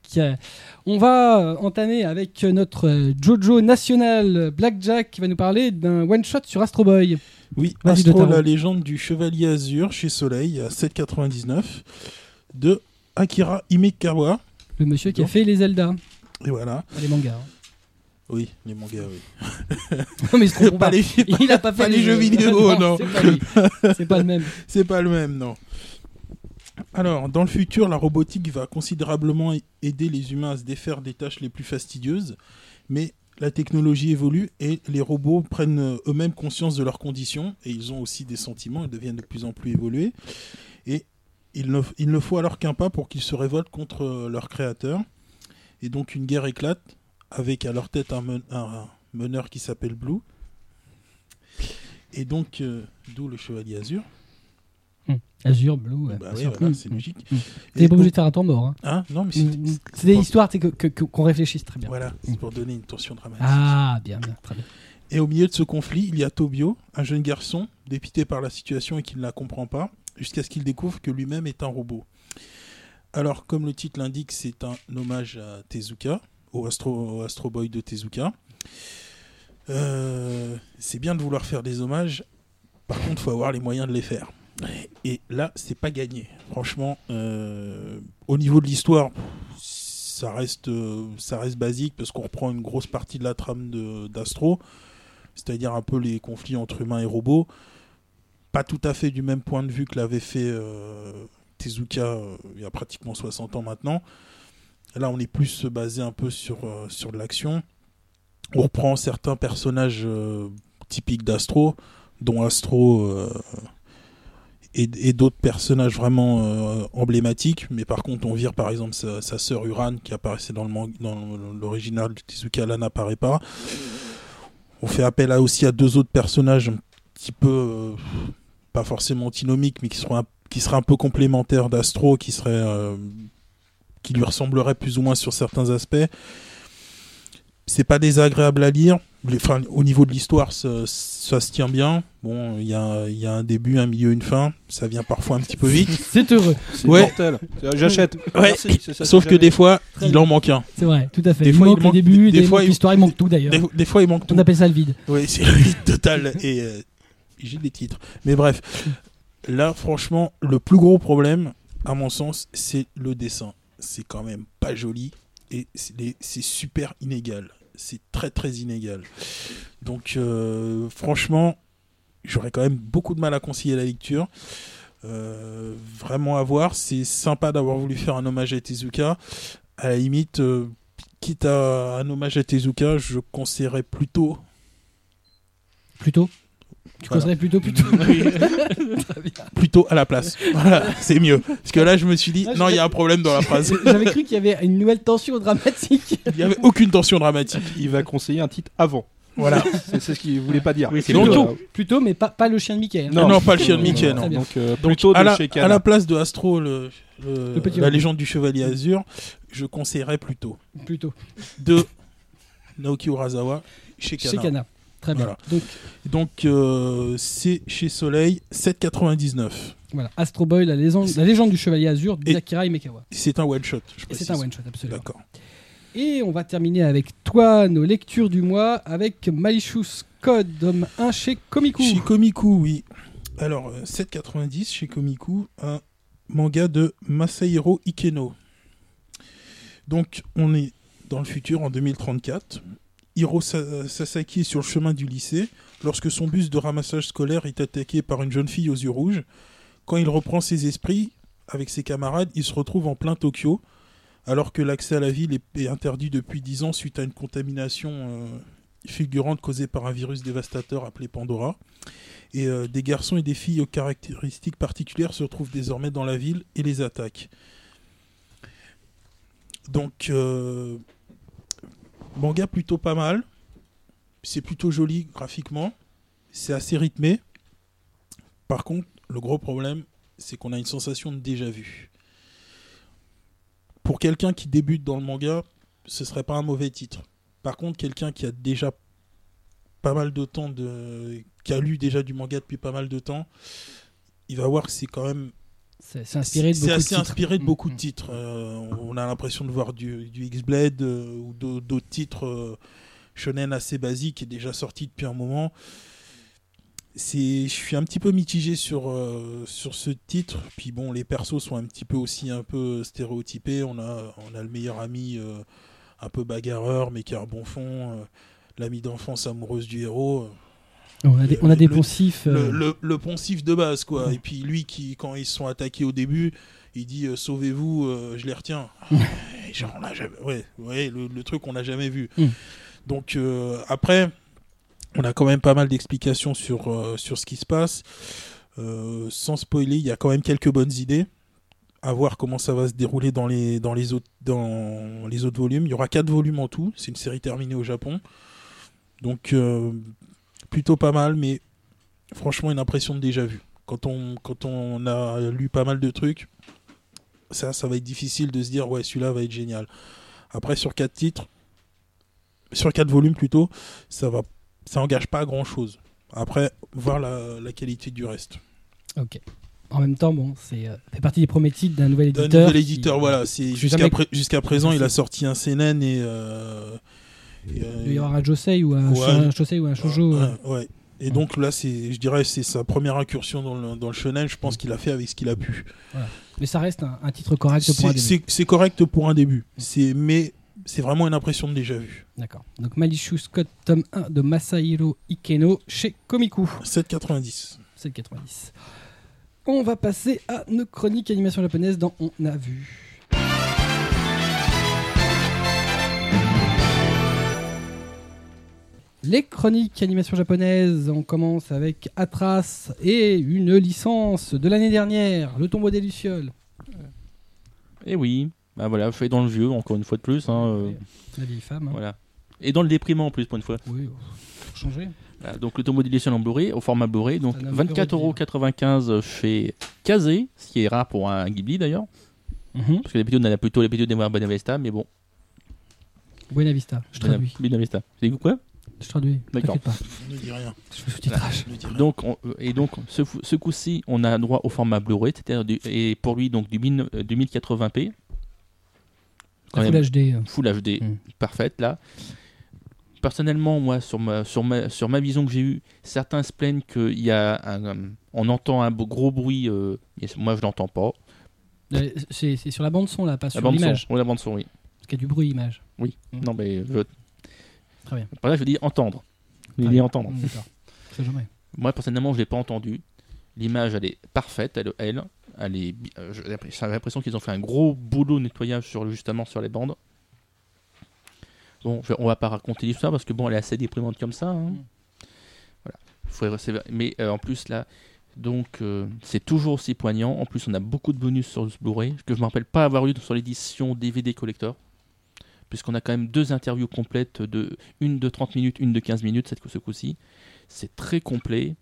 On va euh, entamer avec notre euh, Jojo national Blackjack qui va nous parler d'un one-shot sur Astro Boy. Oui, Astro, la légende du chevalier azur chez Soleil à 7,99 de Akira Imekawa. Le monsieur qui a fait les Zelda, Et voilà. les mangas. hein. Oui, les mangas, oui. Non, mais Pas les- Il a pas fait pas les jeux vidéo, non. C'est pas, pas le même. C'est pas le même, non. Alors, dans le futur, la robotique va considérablement aider les humains à se défaire des tâches les plus fastidieuses, mais la technologie évolue et les robots prennent euh, eux-mêmes conscience de leurs conditions et ils ont aussi des sentiments, ils deviennent de plus en plus évolués. Et il ne, il ne faut alors qu'un pas pour qu'ils se révoltent contre euh, leur créateur. Et donc une guerre éclate avec à leur tête un, men- un meneur qui s'appelle Blue. Et donc, euh, d'où le chevalier azur. Azure, Blue. ouais, Bah bien oui, sûr. voilà, Mm, c'est logique. Mm. Et T'es pas obligé de faire un temps mort. hein. Hein? Non, mais c'est- Mm, c'est des histoires que- que- que- qu'on réfléchisse très bien. Voilà, c'est pour donner une tension dramatique. Ah, bien, bien, très bien. Et au milieu de ce conflit, il y a Tobio, un jeune garçon, dépité par la situation et qui ne la comprend pas, jusqu'à ce qu'il découvre que lui-même est un robot. Alors, comme le titre l'indique, c'est un hommage à Tezuka, Astro, Boy de Tezuka. Euh, c'est bien de vouloir faire des hommages, par contre, il faut avoir les moyens de les faire. Et là, c'est pas gagné. Franchement, euh, au niveau de l'histoire, ça reste, euh, ça reste basique parce qu'on reprend une grosse partie de la trame d'Astro, c'est-à-dire un peu les conflits entre humains et robots. Pas tout à fait du même point de vue que l'avait fait Tezuka il y a pratiquement 60 ans maintenant. Là, on est plus basé un peu sur, euh, l'action. On reprend certains personnages euh, typiques d'Astro, dont Astro euh, et, d'autres personnages vraiment emblématiques. Mais par contre, on vire par exemple sa, sœur Uran qui apparaissait dans le man- dans l'original de Tezuka, là n'apparaît pas. On fait appel à, aussi à deux autres personnages un petit peu, pas forcément antinomiques, mais qui, seront seraient un peu complémentaires d'Astro, qui, seraient, qui lui ressembleraient plus ou moins sur certains aspects. C'est pas désagréable à lire. Enfin, au niveau de l'histoire, ça, ça se tient bien. Bon, il y a, il y a un début, un milieu, une fin. Ça vient parfois un petit peu vite. C'est heureux, C'est Ouais. mortel. J'achète. Ouais. Merci, c'est ça Sauf que des fois, Très il bien. en manque un. c'est vrai, tout à fait. Des il fois, manque il le manque- début, des des fois, il- l'histoire, il manque tout d'ailleurs. Des, des fois, il manque tout. On appelle ça le vide. Oui, c'est le vide total. Et euh, j'ai des titres. Mais bref, là, franchement, le plus gros problème, à mon sens, c'est le dessin. C'est quand même pas joli et c'est super inégal. C'est très très inégal. Donc, euh, franchement, j'aurais quand même beaucoup de mal à conseiller la lecture. Euh, vraiment à voir. C'est sympa d'avoir voulu faire un hommage à Tezuka. À la limite, euh, quitte à un hommage à Tezuka, je conseillerais plutôt Plutôt? Tu Voilà. conseillerais plutôt, plutôt. plutôt à la place. Voilà, c'est mieux. Parce que là, je me suis dit, non, il y a un problème dans la phrase. J'avais cru qu'il y avait une nouvelle tension dramatique. Il n'y avait aucune tension dramatique. Il va conseiller un titre avant. Voilà. C'est ce qu'il voulait pas dire. Oui, c'est Donc, plutôt. euh, Plutôt, mais pas, pas le chien de Mickey. hein. Non, pas le chien de Non, Mickey, non. Donc, euh, Donc, plutôt à, de la, chez à Kana. la place de Astro, le, le- Le petit la légende du chevalier azur, je conseillerais plutôt Plutôt. de Naoki Urasawa chez Kana. Très bien. Voilà. Donc, Donc, euh, c'est chez Soleil, 7,99. voilà. Astro Boy, la légende, la légende du chevalier azur d'Akira Imekawa. C'est un one-shot, je Et précise. c'est un one-shot, absolument. D'accord. Et on va terminer avec toi, nos lectures du mois, avec Malicious Code, homme 1 chez Komiku. Chez Komiku, oui. Alors, euh, 7,90 chez Komiku, un manga de Masahiro Ikeno. Donc, on est dans le futur, en 2034. Hiro Sa- Sasaki est sur le chemin du lycée lorsque son bus de ramassage scolaire est attaqué par une jeune fille aux yeux rouges. Quand il reprend ses esprits avec ses camarades, il se retrouve en plein Tokyo, alors que l'accès à la ville est- est interdit depuis 10 ans suite à une contamination euh, fulgurante causée par un virus dévastateur appelé Pandora. Et euh, des garçons et des filles aux caractéristiques particulières se retrouvent désormais dans la ville et les attaquent. Donc, euh, manga plutôt pas mal. C'est plutôt joli graphiquement. C'est assez rythmé. Par contre, le gros problème, c'est qu'on a une sensation de déjà vu. Pour quelqu'un qui débute dans le manga, ce serait pas un mauvais titre. Par contre, quelqu'un qui a déjà pas mal de temps de, qui a lu déjà du manga depuis pas mal de temps, il va voir que c'est quand même C'est inspiré de de assez titres. inspiré de Mm, beaucoup mm. de titres. Euh, on a l'impression de voir du, du X-Blade euh, ou d'au- d'autres titres euh, shonen assez basiques et déjà sortis depuis un moment. Je suis un petit peu mitigé sur, euh, sur ce titre. Puis bon, les persos sont un petit peu aussi un peu stéréotypés. On a, on a le meilleur ami un peu bagarreur, mais qui a un bon fond. L'ami d'enfance amoureuse du héros. On a des, on a des Le- poncifs. le, euh, le, le poncif de base quoi. Et puis lui qui quand ils se sont attaqués au début il dit euh, sauvez-vous euh, je les retiens. Et genre on a jamais ouais, ouais le, le truc qu'on n'a jamais vu. Mm. donc après on a quand même pas mal d'explications sur sur ce qui se passe. Sans spoiler il y a quand même quelques bonnes idées à voir comment ça va se dérouler dans les dans les autres dans les autres volumes. Il y aura quatre volumes en tout. C'est une série terminée au Japon. Donc euh, plutôt pas mal mais franchement une impression de déjà vu. Quand on, quand on a lu pas mal de trucs, ça, ça va être difficile de se dire ouais celui-là va être génial. Après sur quatre titres, sur quatre volumes plutôt, ça va, ça engage pas grand chose. Après voir la, la qualité du reste. Ok. En même temps, bon, c'est euh, fait partie des premiers titres d'un nouvel D'un éditeur. nouvel qui- éditeur, voilà. C'est jusqu'à jamais- pré- jusqu'à présent il a sorti un CNN et, et, euh, Il doit y avoir un Josei ou un, Ouais. Josei ou un shoujo. Ouais. Et donc là, c'est, je dirais, c'est sa première incursion dans le, dans le shonen. Je pense qu'il a fait avec ce qu'il a pu. Mais ça reste un, un titre correct pour un début. c'est- c'est correct pour un début. C'est, mais c'est vraiment une impression de déjà vu. D'accord. Donc Malicious Scott, tome 1 de Masahiro Ikeno chez Komiku. 7,90. 7,90. On va passer à nos chroniques animation japonaise dans On a vu. Les chroniques animation japonaise, on commence avec Atras et une licence de l'année dernière, Le tombeau des Lucioles. Et oui, bah voilà, fait dans le vieux, encore une fois de plus. hein, euh, La vieille femme. hein. voilà. Et dans le déprimant en plus, pour une fois. Oui, pour changer. Voilà, donc le tombeau d'édition en Blu-ray, au format Blu-ray, donc Ça n'a même pas 24,95€ chez Kazé, ce qui est rare pour un Ghibli d'ailleurs. Mhm. Parce que d'habitude, on a plutôt l'habitude d'avoir Buena Vista, mais bon. Buena Vista, je Buena- traduis. Buena Vista. C'est quoi? Je traduis. D'accord. Ne dis rien. Je fais sous-titrage. Donc, on- euh, et donc, ce, coup-ci, on a droit au format Blu-ray, c'est-à-dire du- et pour lui, donc du 1000 euh, 2080p. Quand La même, Full HD. euh. Full HD, Mm. parfaite là. Personnellement, moi, sur ma, sur ma, sur ma vision que j'ai eue, certains se plaignent qu'il y a un, euh, on entend un beau- gros bruit, euh, mais moi je l'entends pas. Euh, C'est c'est sur la bande son là, pas La sur bande son, l'image. oui, la bande son, oui. Parce qu'il y a du bruit image. Mm. Non, mais je, Très bien. par là, je dis entendre. Dis bien. entendre. Jamais. Moi, personnellement, je l'ai pas entendu. L'image, elle est parfaite, elle, elle, elle est. euh, J'ai l'impression qu'ils ont fait un gros boulot de nettoyage sur justement sur les bandes. Bon, je- on va pas raconter l'histoire parce que bon, elle est assez déprimante comme ça. hein. Mm. Voilà. Mais euh, en plus là, donc euh, c'est toujours aussi poignant. En plus, on a beaucoup de bonus sur ce Blu-ray que je me rappelle pas avoir eu sur l'édition DVD collector. Puisqu'on a quand même deux interviews complètes de une de 30 minutes, une de 15 minutes cette ce coup-ci. C'est très complet.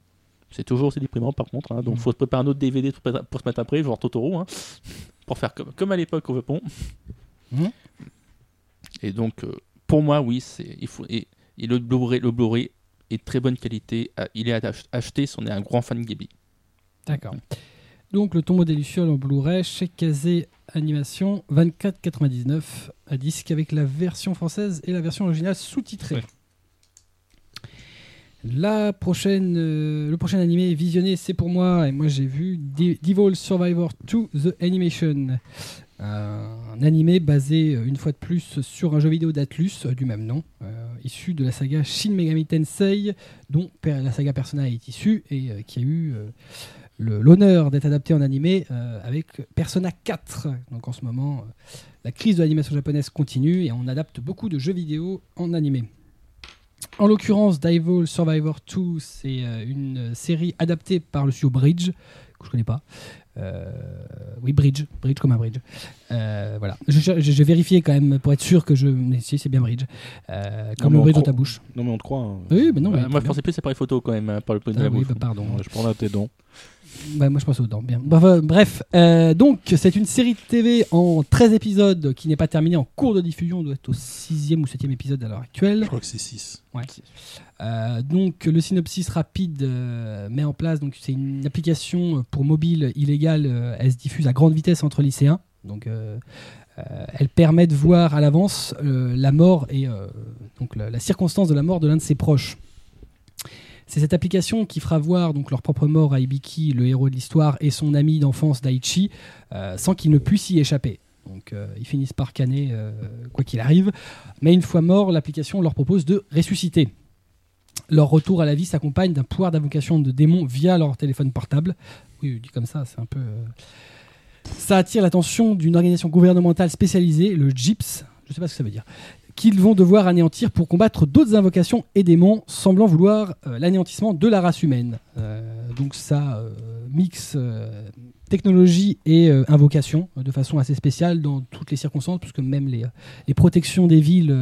C'est toujours aussi déprimant par contre. hein. donc Mm. faut se préparer un autre DVD pour, se mettre après, genre Totoro, hein, pour faire comme, comme à l'époque au Japon. Mhm. Et donc, euh, pour moi, oui, c'est il faut et, et le Blu-ray, le Blu-ray est de très bonne qualité. Ah, Il est à ach- acheter si on est un grand fan de Ghibli. D'accord. Donc le tombeau des Lucioles en Blu-ray chez Kazé Animation, 24,99 à disque avec la version française et la version originale sous-titrée. Ouais. La prochaine, euh, le prochain animé visionné, c'est pour moi, et moi j'ai vu Devil Survivor 2 The Animation. Un animé basé euh, une fois de plus sur un jeu vidéo d'Atlus euh, du même nom, issu de la saga Shin Megami Tensei, dont la saga Persona est issue et qui a eu l'honneur d'être adapté en animé euh, avec Persona 4. Donc en ce moment, euh, la crise de l'animation japonaise continue et on adapte beaucoup de jeux vidéo en animé. En l'occurrence, Devil Survivor 2, c'est euh, une série adaptée par le studio Bridge, que je connais pas. Euh, oui, Bridge, Bridge comme un bridge. Euh, voilà, j'ai vérifié quand même pour être sûr que je. Mais si, c'est bien Bridge. Euh, comme le bridge dans ta bouche. Non, mais on te croit. hein. Oui, mais non, mais Euh, très moi, je pensais plus c'est par les photos quand même, hein, par le point de Ah la oui, bouche. bah, pardon. Ouais, Je prends là tes dons. Ouais, moi je pense aux dents, bien. Bref, euh, Bref, euh, donc c'est une série de TV en 13 épisodes qui n'est pas terminée en cours de diffusion, on doit être au 6 ou 7 épisode à l'heure actuelle. Je crois que c'est 6. Euh, donc le synopsis rapide euh, met en place, donc c'est une application pour mobile illégale, elle se diffuse à grande vitesse entre lycéens. Donc euh, elle permet de voir à l'avance euh, la mort et euh, donc la, la circonstance de la mort de l'un de ses proches. C'est cette application qui fera voir donc leur propre mort à Ibiki, le héros de l'histoire, et son ami d'enfance Daichi, euh, sans qu'il ne puisse y échapper. Donc euh, ils finissent par canner euh, quoi qu'il arrive. Mais une fois mort, l'application leur propose de ressusciter. Leur retour à la vie s'accompagne d'un pouvoir d'invocation de démons via leur téléphone portable. Oui, dit comme ça, c'est un peu. Ça attire l'attention d'une organisation gouvernementale spécialisée, le GIPS, je ne sais pas ce que ça veut dire, qu'ils vont devoir anéantir pour combattre d'autres invocations et démons semblant vouloir euh, l'anéantissement de la race humaine. Euh, donc ça euh, mixe technologie et invocation de façon assez spéciale dans toutes les circonstances, puisque même les, protections des villes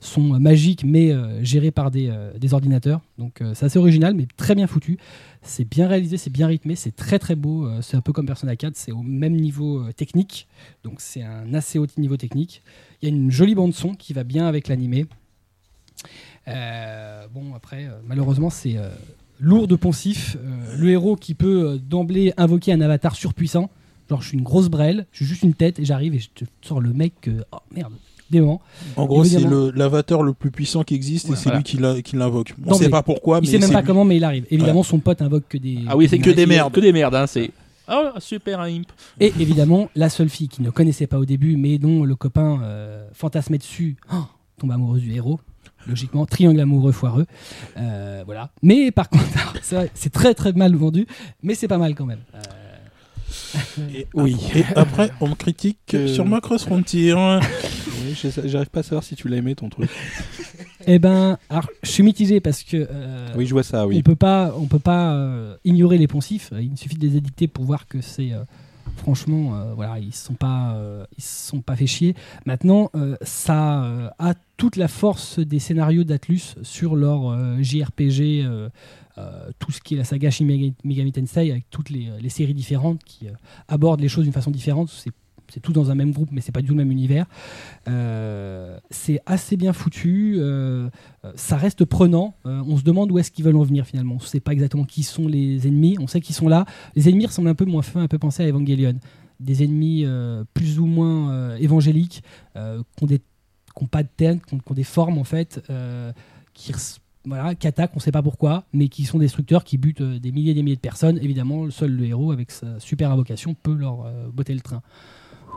sont magiques, mais gérées par des, des ordinateurs. Donc c'est assez original, mais très bien foutu. C'est bien réalisé, c'est bien rythmé, c'est très très beau. Euh, c'est un peu comme Persona 4, c'est au même niveau euh, technique, donc c'est un assez haut niveau technique. Il y a une jolie bande son qui va bien avec l'animé. Euh, bon après, malheureusement c'est lourd de poncif. Le héros qui peut d'emblée invoquer un avatar surpuissant. Genre, je suis une grosse brêle, je suis juste une tête et j'arrive et je te sors le mec. oh merde, dément. En gros, c'est le- l'avatar le plus puissant qui existe et c'est voilà. lui qui l'invoque. On Non, sait pas pourquoi, il mais sait même pas lui. comment, mais il arrive. Évidemment, son pote invoque que des. Ah oui, c'est que des merdes. Que des merdes, hein, c'est. Ah, super imp. Et évidemment, la seule fille qui ne connaissait pas au début, mais dont le copain euh, fantasmait dessus, oh, tombe amoureuse du héros. Logiquement, triangle amoureux foireux. Euh, voilà. Mais par contre, c'est très très mal vendu, mais c'est pas mal quand même. Euh, Et, Oui. Et après, on me critique Que- sur Macross Frontier. J'arrive pas à savoir si tu l'as aimé ton truc. eh ben, alors, je suis mitigé parce que euh, Oui, je vois ça, on oui. peut pas, on peut pas euh, ignorer les poncifs. Il suffit de les édicter pour voir que c'est euh, franchement, voilà, ils sont pas, ils se sont pas fait chier. Maintenant, ça a toute la force des scénarios d'Atlus sur leur JRPG, tout ce qui est la saga Shin Megami Tensei avec toutes les, les séries différentes qui abordent les choses d'une façon différente. C'est c'est tout dans un même groupe, mais c'est pas du tout le même univers. Euh, c'est assez bien foutu. euh, euh, ça reste prenant. On se demande où est-ce qu'ils veulent en venir finalement. On ne sait pas exactement qui sont les ennemis. On sait qu'ils sont là. Les ennemis ressemblent un peu, moins fin, un peu penser à Evangelion. Des ennemis plus ou moins évangéliques, qui ont des qui ont pas de tête, qui ont, des formes en fait, qui, attaquent, on ne sait pas pourquoi, mais qui sont destructeurs, qui butent des milliers et des milliers de personnes. Évidemment, seul le héros, avec sa super invocation, peut leur euh, botter le train.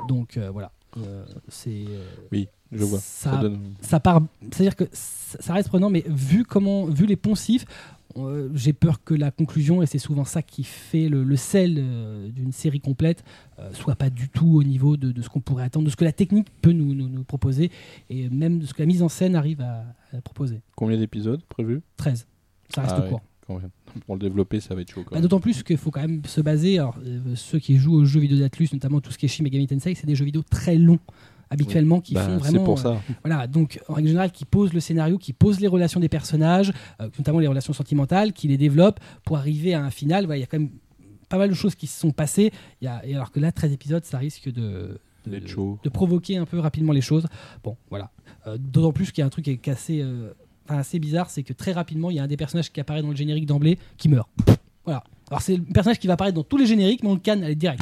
Donc euh, voilà, Euh, c'est euh, Oui, je vois. Ça- Ça donne- ça part c'est à dire que ça reste prenant mais vu comment vu les poncifs j'ai peur que la conclusion et c'est souvent ça qui fait le, le sel d'une série complète soit pas du tout au niveau de, de ce qu'on pourrait attendre de ce que la technique peut nous, nous, nous proposer et même de ce que la mise en scène arrive à, à proposer. Combien d'épisodes prévus? 13 ça reste Ah court Quand même. Pour le développer, ça va être chaud. Bah. D'autant plus qu'il faut quand même se baser. Alors, euh, ceux qui jouent aux jeux vidéo d'Atlus, notamment tout ce qui est Shin Megami Tensei, c'est des jeux vidéo très longs habituellement qui Bah, font c'est vraiment. pour euh, ça. voilà, donc en règle générale, qui pose le scénario, qui pose les relations des personnages, euh, notamment les relations sentimentales, qui les développe pour arriver à un final. Voilà, Il y a quand même pas mal de choses qui se sont passées. Il y a, et alors que là, 13 épisodes, ça risque de, de, de provoquer un peu rapidement les choses. Bon, voilà. D'autant plus qu'il y a un truc qui est euh, enfin, assez bizarre, c'est que très rapidement, il y a un des personnages qui apparaît dans le générique d'emblée qui meurt. Voilà. Alors c'est le personnage qui va apparaître dans tous les génériques, mais on le canne, elle est direct.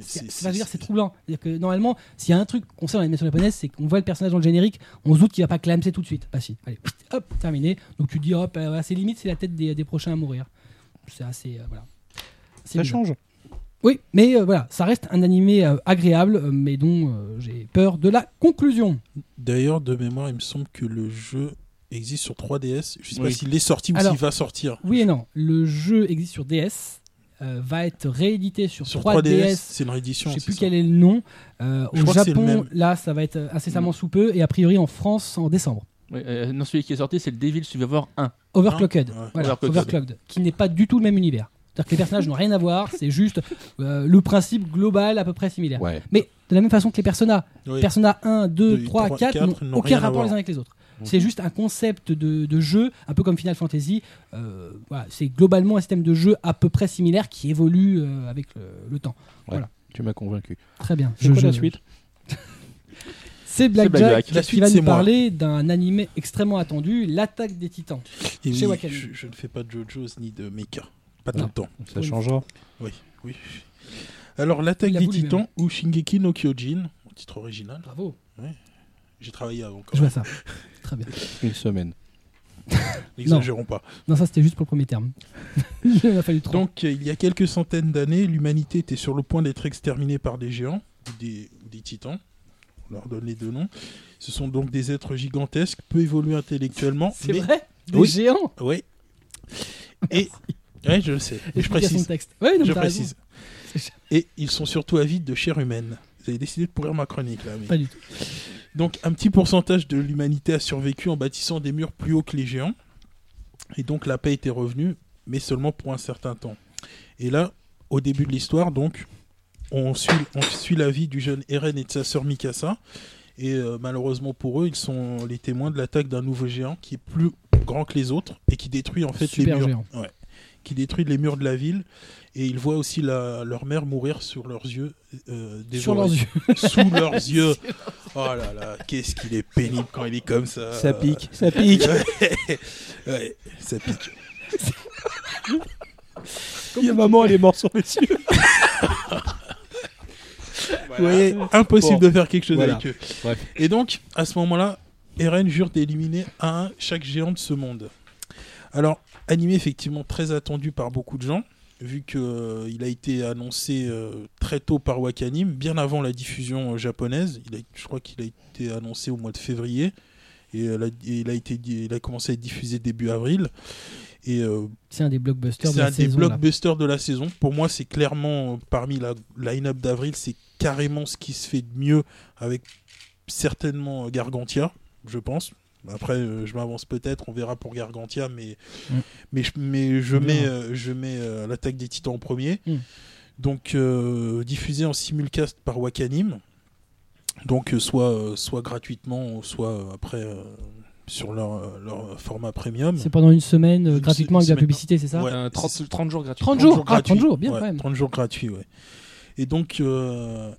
C'est- C'est troublant. C'est-à-dire que normalement, s'il y a un truc qu'on sait dans l'animation japonaise, c'est qu'on voit le personnage dans le générique, on se doute qu'il va pas clamser tout de suite. Bah si, allez, hop, terminé. Donc tu te dis, hop, euh, c'est limite, c'est la tête des, des prochains à mourir. C'est assez, euh, voilà. Ça bizarre. change. Oui, mais euh, voilà, ça reste un animé euh, agréable, mais dont euh, j'ai peur de la conclusion. D'ailleurs, de mémoire, il me semble que le jeu existe sur 3DS. Je sais pas s'il est sorti ou s'il va sortir. Oui et non, le jeu existe sur DS, euh, va être réédité sur, Sur 3DS. 3DS, c'est une réédition. Je sais plus ça. quel est le nom. Euh, Je au crois que c'est le Japon, même. là, ça va être incessamment sous peu, et a priori en France en décembre. Euh, non, celui qui est sorti, c'est le Devil Survivor 1. Overclocked, Ouais. voilà, Overclocked. Overclocked, qui n'est pas du tout le même univers. C'est-à-dire que les personnages n'ont rien à voir, c'est juste euh, le principe global à peu près similaire. Ouais. Mais de la même façon que les Persona. Oui. Persona 1, 2, Deux, 3, trois, 4 quatre n'ont n'ont aucun rapport les uns avec les autres. C'est juste un concept de, de jeu, un peu comme Final Fantasy. Euh, voilà, c'est globalement un système de jeu à peu près similaire qui évolue euh, avec le, le temps. Voilà. Tu m'as convaincu. Très bien. C'est quoi la suite C'est Blackjack Blackjack. qui La suite, va c'est nous moi. parler d'un animé extrêmement attendu, l'attaque des titans. Et Chez oui, je, je ne fais pas de JoJo's ni de Mecha. Pas tout le temps. Ça changera. Oui. Alors, l'attaque des titans ou Shingeki no Kyojin, au titre original. Bravo. J'ai travaillé avant. quand Je vois ça. Très bien. Une semaine. N'exagérons pas. Non, ça c'était juste pour le premier terme. Il a fallu trop. Donc, euh, il y a quelques centaines d'années, l'humanité était sur le point d'être exterminée par des géants, ou des, ou des titans. On leur donne les deux noms. Ce sont donc des êtres gigantesques, peu évolués intellectuellement. c'est mais- vrai? Des Oui. géants? Oui. Et. Ouais, je le sais. Mais je précise. texte. Ouais, non, mais Je précise. Et ils sont surtout avides de chair humaine. Vous avez décidé de pourrir ma chronique là. mais- Pas du tout. Donc un petit pourcentage de l'humanité a survécu en bâtissant des murs plus hauts que les géants. Et donc la paix était revenue, mais seulement pour un certain temps. Et là, au début de l'histoire, donc, on suit, on suit la vie du jeune Eren et de sa sœur Mikasa. Et euh, malheureusement pour eux, ils sont les témoins de l'attaque d'un nouveau géant qui est plus grand que les autres et qui détruit en fait Super les murs. Ouais. Qui détruit les murs de la ville. Et ils voient aussi la- leur mère mourir sur leurs yeux. euh, Sur leurs yeux. sous leurs yeux. Oh là là, qu'est-ce qu'il est pénible quand il est comme ça. Ça pique, ça pique. Ouais, ça pique. Il y a maman, elle est morte sur les yeux. Vous voyez, impossible Bon. de faire quelque chose Voilà. avec eux. Bref. Et donc, à ce moment-là, Eren jure d'éliminer un chaque géant de ce monde. Alors, animé effectivement très attendu par beaucoup de gens, vu qu'il a été annoncé euh, très tôt par Wakanim, bien avant la diffusion euh, japonaise. Il a, je crois qu'il a été annoncé au mois de février. Et, euh, la- et il, a été, il a commencé à être diffusé début avril. Et euh, C'est un des blockbusters de c'est la un des là. blockbusters de la saison. Pour moi, c'est clairement, euh, parmi la line-up d'avril, c'est carrément ce qui se fait de mieux avec certainement euh, Gargantia, je pense. Après, euh, je m'avance peut-être, on verra pour Gargantia, mais, Mm. mais, je, mais je mets, euh, je mets euh, l'attaque des titans en premier. Mm. Donc, euh, diffusé en simulcast par Wakanim. Donc, euh, soit, euh, soit gratuitement, soit euh, après euh, sur leur, leur format premium. C'est pendant une semaine euh, Une gratuitement avec de la publicité, c'est ça Ouais. Euh, 30, 30 jours gratuits. 30 jours, ah, 30 gratuits. jours, bien Ouais, quand même. 30 jours gratuits, ouais. Et donc, euh,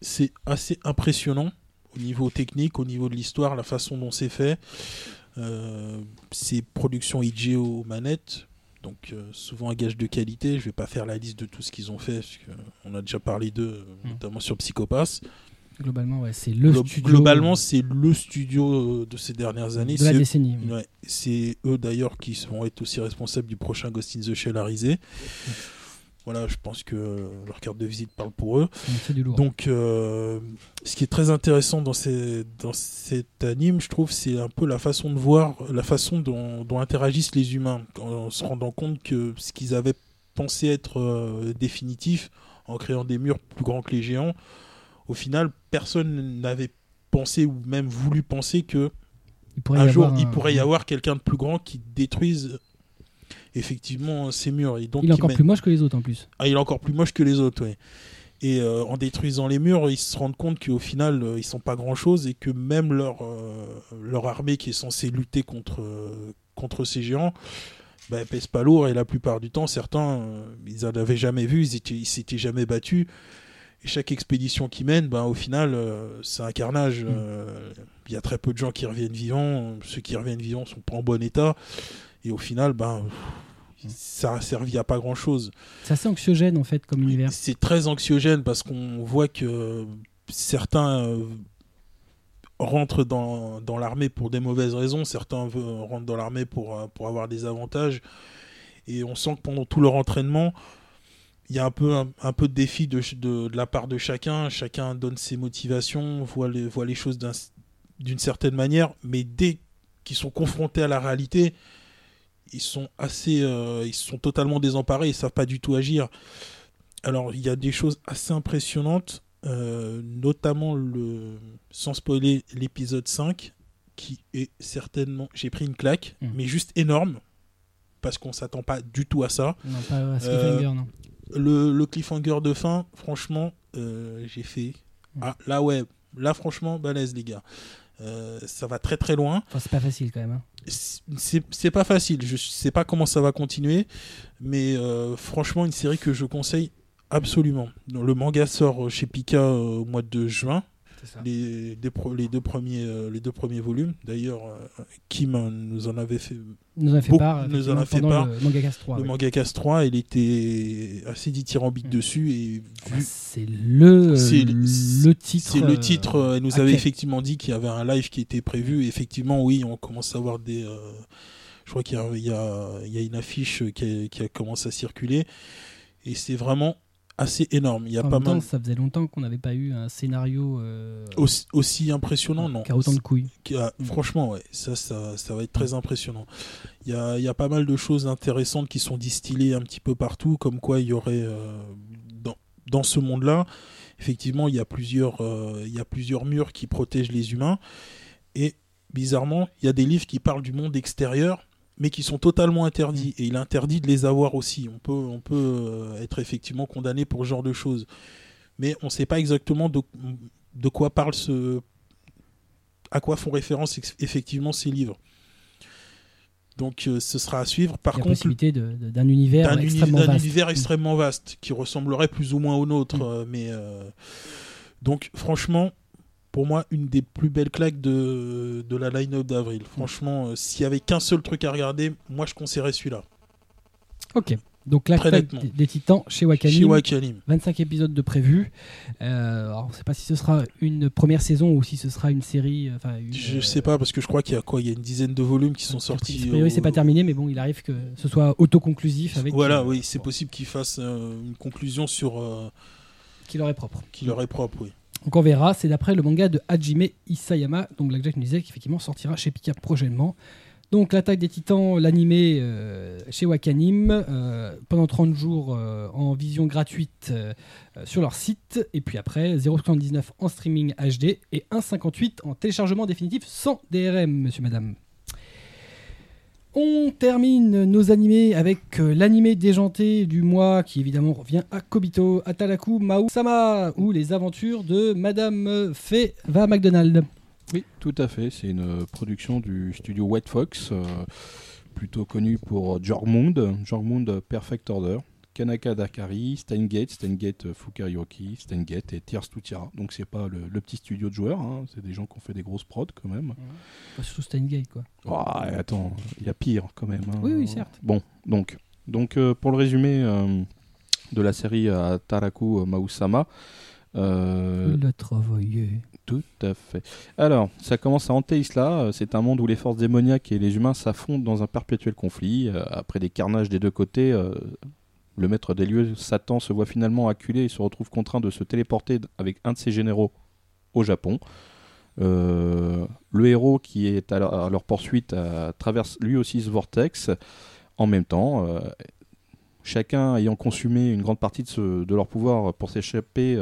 c'est assez impressionnant au niveau technique, au niveau de l'histoire, la façon dont c'est fait. Euh, c'est production IG aux manettes, donc euh, souvent un gage de qualité. Je vais pas faire la liste de tout ce qu'ils ont fait, parce qu'on a déjà parlé d'eux, Mm. notamment sur Psychopass. Globalement, ouais, c'est le Glo- studio Globalement, c'est le studio euh, de ces dernières années. de la C'est eux- décennie. Ouais, c'est eux d'ailleurs qui vont être aussi responsables du prochain Ghost in the Shell à Rizé. Voilà, je pense que leur carte de visite parle pour eux. Donc, C'est du lourd. Donc, euh, ce qui est très intéressant dans, ces, dans cet anime, je trouve, c'est un peu la façon de voir, la façon dont, dont interagissent les humains, en se rendant compte que ce qu'ils avaient pensé être euh, définitif, en créant des murs plus grands que les géants, au final, personne n'avait pensé ou même voulu penser que un jour, il pourrait y avoir quelqu'un de plus grand qui détruise effectivement ces murs. Et donc, Il est encore plus moche que les autres en plus. Ah, il est encore plus moche que les autres, ouais. Et euh, en détruisant les murs, ils se rendent compte qu'au final, euh, ils sont pas grand chose et que même leur, euh, leur armée qui est censée lutter contre, euh, contre ces géants, bah, pèse pas lourd et la plupart du temps, certains, ils en avaient jamais vu, ils étaient- ils s'étaient jamais battus. Et chaque expédition qu'ils mènent, bah, au final, c'est un carnage. Mm. Il y a très peu de gens qui reviennent vivants. Ceux qui reviennent vivants sont pas en bon état. Et au final, ben, ça a servi à pas grand chose. C'est assez anxiogène en fait comme univers. C'est très anxiogène parce qu'on voit que certains euh, rentrent dans, dans l'armée pour des mauvaises raisons, certains rentrent dans l'armée pour, euh, pour avoir des avantages. Et on sent que pendant tout leur entraînement, il y a un peu, un, un peu de défi de, de, de la part de chacun. Chacun donne ses motivations, voit les, voit les choses d'un- d'une certaine manière, mais dès qu'ils sont confrontés à la réalité, ils sont assez, euh, ils sont totalement désemparés, ils savent pas du tout agir. Alors il y a des choses assez impressionnantes, euh, notamment le, sans spoiler l'épisode 5, qui est certainement, j'ai pris une claque, Mhm. mais juste énorme, parce qu'on s'attend pas du tout à ça. Non, pas à Cliffhanger, Euh, non. Le, le cliffhanger de fin, franchement, euh, j'ai fait. Mm. Ah, là, ouais, là, franchement, balèze, les gars. Euh, ça va très très loin. Enfin, c'est pas facile quand même. hein. C'est pas facile. Je sais pas comment ça va continuer, mais euh, franchement, une série que je conseille absolument. Le manga sort chez Pika euh, au mois de juin. Les, des pro- les deux premiers, euh, les deux premiers volumes. D'ailleurs, euh, Kim euh, nous en avait fait Nous en a fait Beaucoup part. nous en a fait part. Le Mangaka 3. le ouais. manga Cast 3. Il était assez dithyrambique Mm. dessus et Bah, vu C'est le, C'est- le titre. C'est le titre. euh, Elle nous avait quel- effectivement dit qu'il y avait un live qui était prévu. Et effectivement, oui, on commence à voir des. euh, je crois qu'il y, a- il y a, il y a une affiche qui a, qui a commencé à circuler. Et c'est vraiment assez énorme. Il y a en pas même temps, mal. ça faisait longtemps qu'on n'avait pas eu un scénario euh, Aussi, aussi impressionnant, non. qui a autant de couilles. Franchement, ouais, ça, ça, ça va être très impressionnant. Il y a, y a pas mal de choses intéressantes qui sont distillées un petit peu partout, comme quoi il y aurait euh, dans, dans ce monde-là, effectivement, il y a plusieurs, euh, il y a plusieurs murs qui protègent les humains, et bizarrement, il y a des livres qui parlent du monde extérieur, mais qui sont totalement interdits, et il est interdit de les avoir aussi. On peut, on peut euh, être effectivement condamné pour ce genre de choses, mais on ne sait pas exactement de, de quoi parle ce à quoi font référence effectivement ces livres. Donc euh, ce sera à suivre. Par Il y a contre, possibilité d'un univers uni- extrêmement d'un vaste. univers extrêmement vaste qui ressemblerait plus ou moins au nôtre. Mm. euh, mais euh, donc franchement, pour moi, une des plus belles claques de, de la line-up d'avril. Franchement, euh, s'il y avait qu'un seul truc à regarder, moi je conseillerais celui-là. Ok. Donc l'attaque nettement. des, titans chez Wakanim. Chez Wakanim. 25 épisodes de prévus. Euh, alors, on ne sait pas si ce sera une première saison ou si ce sera une série. euh, Enfin, une, Je euh, sais pas parce que je crois qu'il y a quoi Il y a une dizaine de volumes qui sont A sortis. priori, c'est pas terminé, mais bon, il arrive que ce soit autoconclusif avec. Voilà, oui, c'est possible qu'ils fassent euh, une conclusion sur Qui leur est propre. qui leur est propre, oui. Donc on verra, c'est d'après le manga de Hajime Isayama, donc Blackjack nous disait qu'effectivement sortira chez Pika prochainement. Donc l'attaque des titans, l'animé euh, chez Wakanim, euh, pendant 30 jours euh, en vision gratuite sur leur site, et puis après 0,79 en streaming HD et 1,58 en téléchargement définitif sans DRM, monsieur, madame. On termine nos animés avec euh, l'animé déjanté du mois qui évidemment revient à Kobito, Atalaku Mau Sama ou les aventures de Madame Feva McDonald. Oui, tout à fait. C'est une euh, production du studio White Fox, euh, plutôt connu pour Jormund, Jormund Perfect Order, Kanaka Dakari, Steingate, Steingate euh, Fukaryoki, Steingate et Tears to. Donc c'est pas le, le petit studio de joueurs, hein, c'est des gens qui ont fait des grosses prods quand même. Pas surtout Steingate quoi. Ouais, attends, il y a pire quand même. hein. Oui, oui, certes. Bon, donc, donc euh, pour le résumé euh, de la série à Taraku Mausama, euh, Il l'a travaillé. tout à fait. Alors, ça commence à Anteisla. euh, C'est un monde où les forces démoniaques et les humains s'affrontent dans un perpétuel conflit. Après des carnages des deux côtés, le maître des lieux, Satan, se voit finalement acculé et se retrouve contraint de se téléporter avec un de ses généraux au Japon. Euh, le héros qui est à leur, poursuite euh, traverse lui aussi ce vortex en même temps. euh, chacun ayant consumé une grande partie de, leur pouvoir pour s'échapper,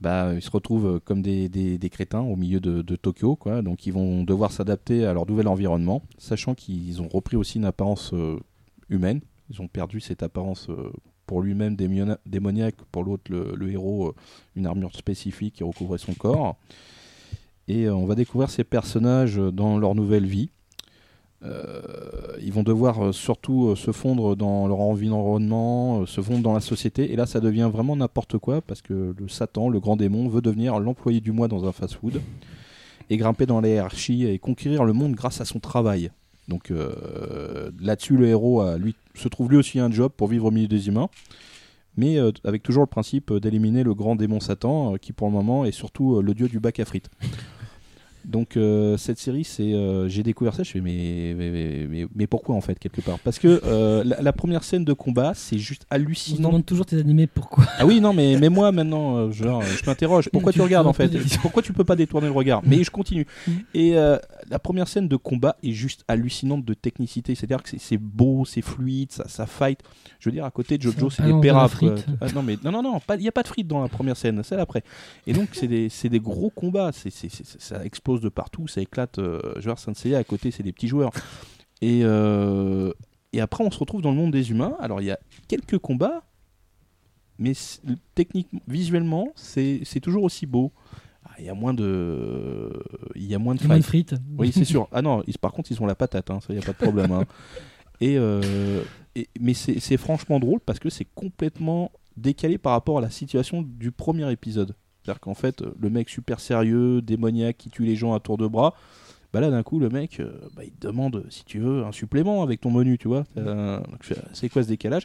bah, ils se retrouvent comme des, crétins au milieu de, Tokyo. Donc ils vont devoir s'adapter à leur nouvel environnement, sachant qu'ils ont repris aussi une apparence humaine. Ils ont perdu cette apparence euh, pour lui-même démoniaque, pour l'autre, le, héros, euh, une armure spécifique qui recouvrait son corps. Et euh, on va découvrir ces personnages dans leur nouvelle vie. Ils vont devoir surtout se fondre dans leur environnement, se fondre dans la société. Et là, ça devient vraiment n'importe quoi parce que le Satan, le grand démon, veut devenir l'employé du mois dans un fast-food et grimper dans la hiérarchie et conquérir le monde grâce à son travail. Donc là-dessus, le héros a, lui, se trouve lui aussi un job pour vivre au milieu des humains, mais euh, avec toujours le principe d'éliminer le grand démon Satan, euh, qui pour le moment est surtout euh, le dieu du bac à frites. Donc euh, cette série, c'est euh, j'ai découvert ça, je fais mais mais, mais, pourquoi en fait quelque part? Parce que euh, la, la première scène de combat, c'est juste hallucinant. demande toujours tes animés pourquoi? Ah oui non mais mais moi maintenant, genre, je m'interroge. Pourquoi Tu tu regardes en fait? Pourquoi tu peux pas détourner le regard? Mais je continue. Mm. Et la première scène de combat est juste hallucinante de technicité. C'est-à-dire que c'est- beau, c'est fluide, ça, ça fight. Je veux dire, à côté de Jojo, c'est des frite. Ah, non, mais non, non, non, il n'y a pas de frites dans la première scène, celle après. Et donc, c'est des, c'est des gros combats. C'est- ça explose de partout, ça éclate. Je veux dire, à côté, c'est des petits joueurs. Et, euh, et après, on se retrouve dans le monde des humains. Alors, il y a quelques combats, mais techniquement, visuellement, c'est toujours aussi beau. Ah, il y a moins de, il y a moins de moins frites. Oui, c'est sûr. Ah non, ils- par contre, ils ont la patate, hein, ça, il n'y a pas de problème. hein. Et, euh, et- mais c'est franchement drôle parce que c'est complètement décalé par rapport à la situation du premier épisode. C'est-à-dire qu'en fait, euh, le mec super sérieux, démoniaque, qui tue les gens à tour de bras, bah là, d'un coup, le mec, euh, bah, il te demande, si tu veux, un supplément avec ton menu, tu vois. Euh, c'est quoi ce décalage?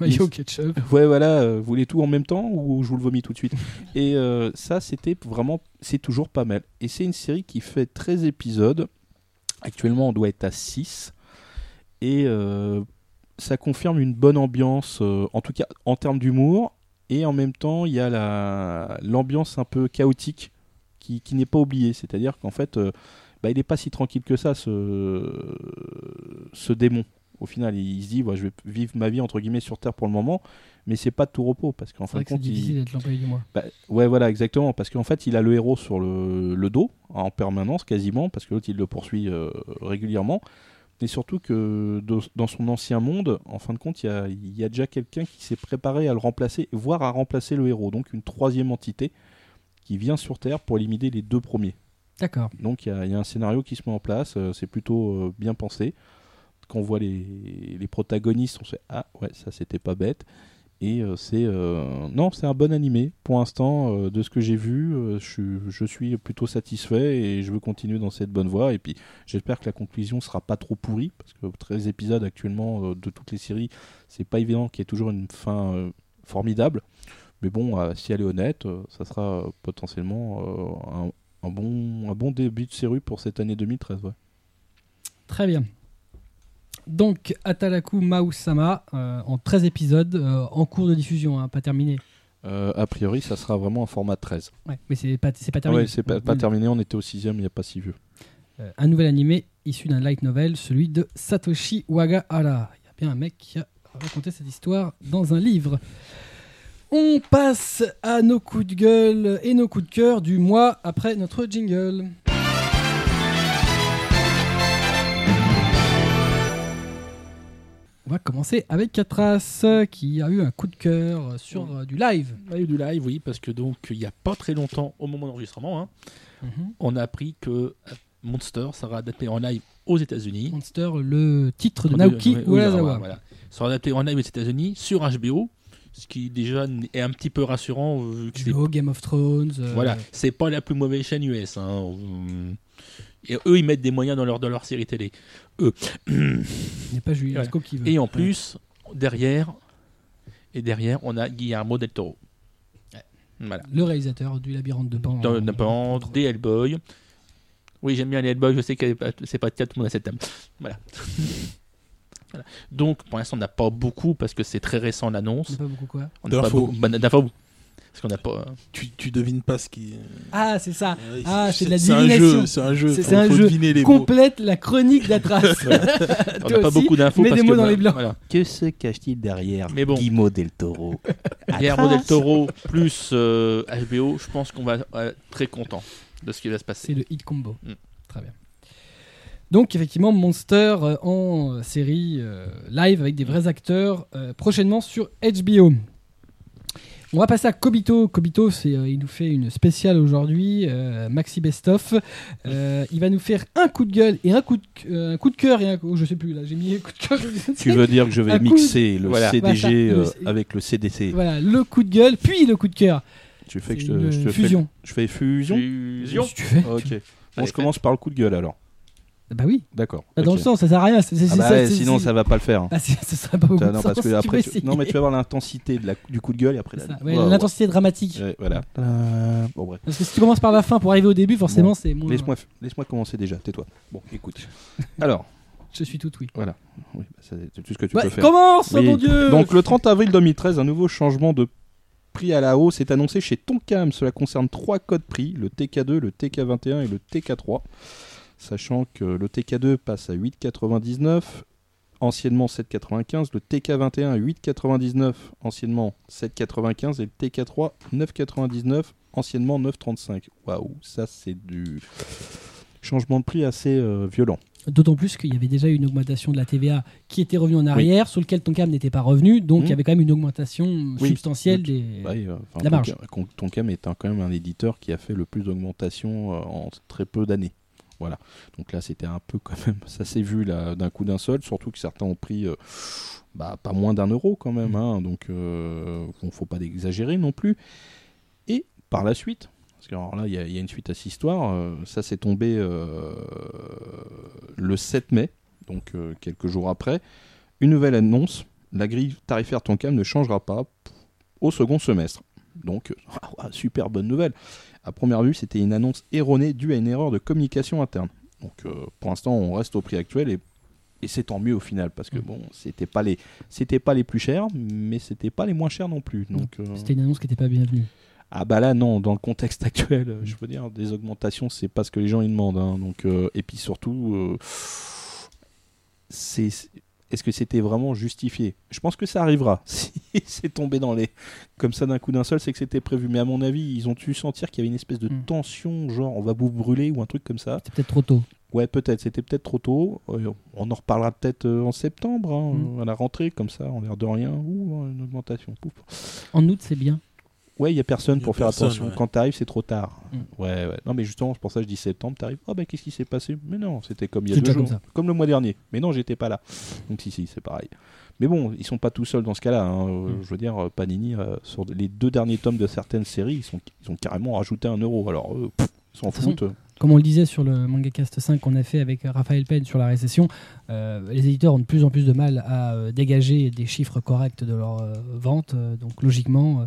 Mayo ketchup. Ouais, voilà, euh, vous voulez tout en même temps ou je vous le vomis tout de suite? Et euh, ça, c'était vraiment, c'est toujours pas mal. Et c'est une série qui fait 13 épisodes. Actuellement, on doit être à 6. Et euh, ça confirme une bonne ambiance, en tout cas en termes d'humour. Et en même temps, il y a la- l'ambiance un peu chaotique qui, qui n'est pas oubliée. C'est-à-dire qu'en fait, euh, bah, il n'est pas si tranquille que ça, ce, ce démon. Au final, il, se dit, ouais, je vais vivre ma vie entre guillemets sur Terre pour le moment, mais c'est pas de tout repos parce qu'en fin de compte, il- difficile d'être l'employé du mois. bah, ouais, voilà, exactement. Parce qu'en fait, il a le héros sur le, le dos, en permanence, quasiment, parce que l'autre, il le poursuit euh, régulièrement. Et surtout que dans son ancien monde, en fin de compte, il y a, il y a déjà quelqu'un qui s'est préparé à le remplacer, voire à remplacer le héros. Donc, une troisième entité qui vient sur Terre pour éliminer les deux premiers. D'accord. Donc, il y, a- il y a un scénario qui se met en place. euh, c'est plutôt euh, bien pensé. Quand on voit les, les protagonistes, on se dit Ah, ouais, ça, c'était pas bête. Et euh, c'est euh, non, c'est un bon animé pour l'instant. euh, de ce que j'ai vu, je, suis- plutôt satisfait et je veux continuer dans cette bonne voie. Et puis j'espère que la conclusion sera pas trop pourrie parce que 13 épisodes actuellement de toutes les séries, c'est pas évident qu'il y ait toujours une fin formidable. Mais bon, si elle est honnête, ça sera potentiellement un, bon, un bon début de série pour cette année 2013. ouais. Très bien. Donc, Atalaku Mausama, euh, en 13 épisodes, euh, en cours de diffusion, hein, pas terminé. Euh, a priori, ça sera vraiment un format 13. Ouais, mais c'est pas, terminé. Ouais, c'est pas, terminé, on était au sixième, il n'y a pas si vieux. Un nouvel animé issu d'un light novel, celui de Satoshi Wagahara. Il y a bien un mec qui a raconté cette histoire dans un livre. On passe à nos coups de gueule et nos coups de cœur du mois après notre jingle. On va commencer avec Catras qui a eu un coup de cœur sur euh, du live. Il y a eu du live, oui, parce que donc il n'y a pas très longtemps, au moment d'enregistrement, hein, Mhm. on a appris que euh, Monster sera adapté en live aux États-Unis. Monster, le titre de Naoki Urasawa. Voilà. Sera adapté en live aux États-Unis sur HBO, ce qui déjà est un petit peu rassurant vu que HBO, Game of Thrones. euh, Voilà, c'est pas la plus mauvaise chaîne US. hein. Et eux, ils mettent des moyens dans leur, dans leur série télé. Eux. Il n'est pas Julien Ouais. Lescaut qui veut. Et en plus, derrière, et derrière, on a Guillermo del Toro. Voilà. Le réalisateur du Labyrinthe de Pan. Pan, des Hellboy. Oui, j'aime bien les Hellboy, je sais que c'est pas le cas, tout le monde a cette thème. Voilà. Voilà. Donc, pour l'instant, on n'a pas beaucoup parce que c'est très récent On n'a l'annonce. pas beaucoup quoi. On n'a pas D'infos. beaucoup. bah, d'infos. Parce qu'on n'a pas. Tu, tu devines pas ce qui. Ah, c'est ça. Ouais, Ah, c'est de la C'est un divination. jeu, c'est un jeu. C'est- un jeu les mots. Complète la chronique d'Atras. On n'a pas aussi, beaucoup d'infos mets parce des que mots dans bah, les blancs. voilà. Que se cache-t-il derrière Mais bon. Guillermo del Toro Guillermo del Toro plus euh, HBO, je pense qu'on va être euh, très content de ce qui va se passer. C'est le hit combo. Mm. Très bien. Donc effectivement, Monster euh, en euh, série euh, live avec des vrais acteurs euh, prochainement sur HBO. On va passer à Kobito. Kobito, c'est, euh, il nous fait une spéciale aujourd'hui, euh, Maxi Best of. Euh, il va nous faire un coup de gueule et un coup de, euh, un coup de cœur et un coup, je sais plus là, j'ai mis un coup de cœur. Tu veux dire que je vais Un mixer le Voilà. CDG Voilà, ça, euh, le- avec le CDC Voilà, le coup de gueule, puis le coup de cœur. Tu fais que je te, une je te fusion. Fais, je fais fusion Fusion. Si tu fais. Ok. Bon, Allez, je commence par le coup de gueule alors. Bah oui, D'accord. Bah, dans le sens, ça sert à rien. c'est- c'est- Ah bah ça, ouais, sinon ça va pas le faire. Ah, c'est- ça serait pas beaucoup Ah, de non, sens parce que après, tu non mais tu vas voir l'intensité de la- du coup de gueule et après la- ça. Ouais. L'intensité dramatique. Voilà. Euh, Bon bref. Parce que si tu commences par la fin pour arriver au début, forcément, Bon, c'est moins. Laisse-moi laisse-moi commencer déjà. Tais-toi. Bon, écoute. Alors, Je suis tout oui. oui, bah, c'est tout ce que tu peux faire. commence, oh Oui. mon dieu Donc le 30 avril 2013, un nouveau changement de prix à la hausse est annoncé chez Tonkam. Cela concerne trois codes prix, le TK2, le TK21 et le TK3. Sachant que le TK2 passe à 8,99, anciennement 7,95, le TK21 à 8,99, anciennement 7,95 et le TK3 9,99, anciennement 9,35. Waouh, ça c'est du changement de prix assez euh, violent. D'autant plus qu'il y avait déjà eu une augmentation de la TVA qui était revenue en arrière, sur lequel Tonkam n'était pas revenu, donc il y avait quand même une augmentation Oui. substantielle Le- des. Euh, enfin, La marge. Est un- quand même un éditeur qui a fait le plus d'augmentation euh, en très peu d'années. Voilà. Donc là, c'était un peu quand même. Ça s'est vu là d'un coup d'un seul, surtout que certains ont pris euh, bah, pas moins d'un euro quand même. Mm. hein, donc, euh, bon, faut pas exagérer non plus. Et par la suite, parce que alors là, il y, a- il y a une suite à cette histoire. euh, ça s'est tombé euh, le 7 mai, donc quelques jours après. Une nouvelle annonce la grille tarifaire Tonkam ne changera pas au second semestre. Donc, ah, super bonne nouvelle. À première vue, c'était une annonce erronée due à une erreur de communication interne. Donc, euh, pour l'instant, on reste au prix actuel et, et c'est tant mieux au final parce que bon, c'était pas les, c'était pas les plus chers, mais c'était pas les moins chers non plus. Donc, euh, C'était une annonce qui n'était pas bienvenue. ah bah là non, dans le contexte actuel, je veux dire, des augmentations, c'est pas ce que les gens ils demandent. hein. donc euh, et puis surtout, c'est est-ce que c'était vraiment justifié? Je pense que ça arrivera. Si c'est tombé dans les comme ça d'un coup d'un seul, c'est que c'était prévu. Mais à mon avis, ils ont dû sentir qu'il y avait une espèce de Mm. tension, genre on va vous brûler ou un truc comme ça. C'était peut-être trop tôt. Ouais, peut-être. C'était peut-être trop tôt. Euh, on en reparlera peut-être euh, en septembre, hein, Mm. à la rentrée, comme ça, en l'air de rien. Ouh, une augmentation. Pouf. En août, c'est bien. Ouais, il y a personne Y a pour faire attention. ouais. Quand t'arrives, c'est trop tard. Mm. Ouais, ouais. Non, mais justement, c'est pour ça que je dis septembre, t'arrives. Oh, bah, qu'est-ce qui s'est passé? Mais non, c'était comme il y a deux déjà jours. comme ça. Comme le mois dernier. Mais non, j'étais pas là. Donc, si, si, c'est pareil. Mais bon, ils sont pas tout seuls dans ce cas-là. hein. Euh, Mm. Je veux dire, euh, Panini, euh, sur les deux derniers tomes de certaines séries, ils, sont, ils ont carrément rajouté un euro. Alors, pff, ils s'en façon, foutent. Comme on le disait sur le MangaCast 5 qu'on a fait avec Raphaël Penn sur la récession, euh, les éditeurs ont de plus en plus de mal à euh, dégager des chiffres corrects de leurs euh, ventes. euh, donc logiquement,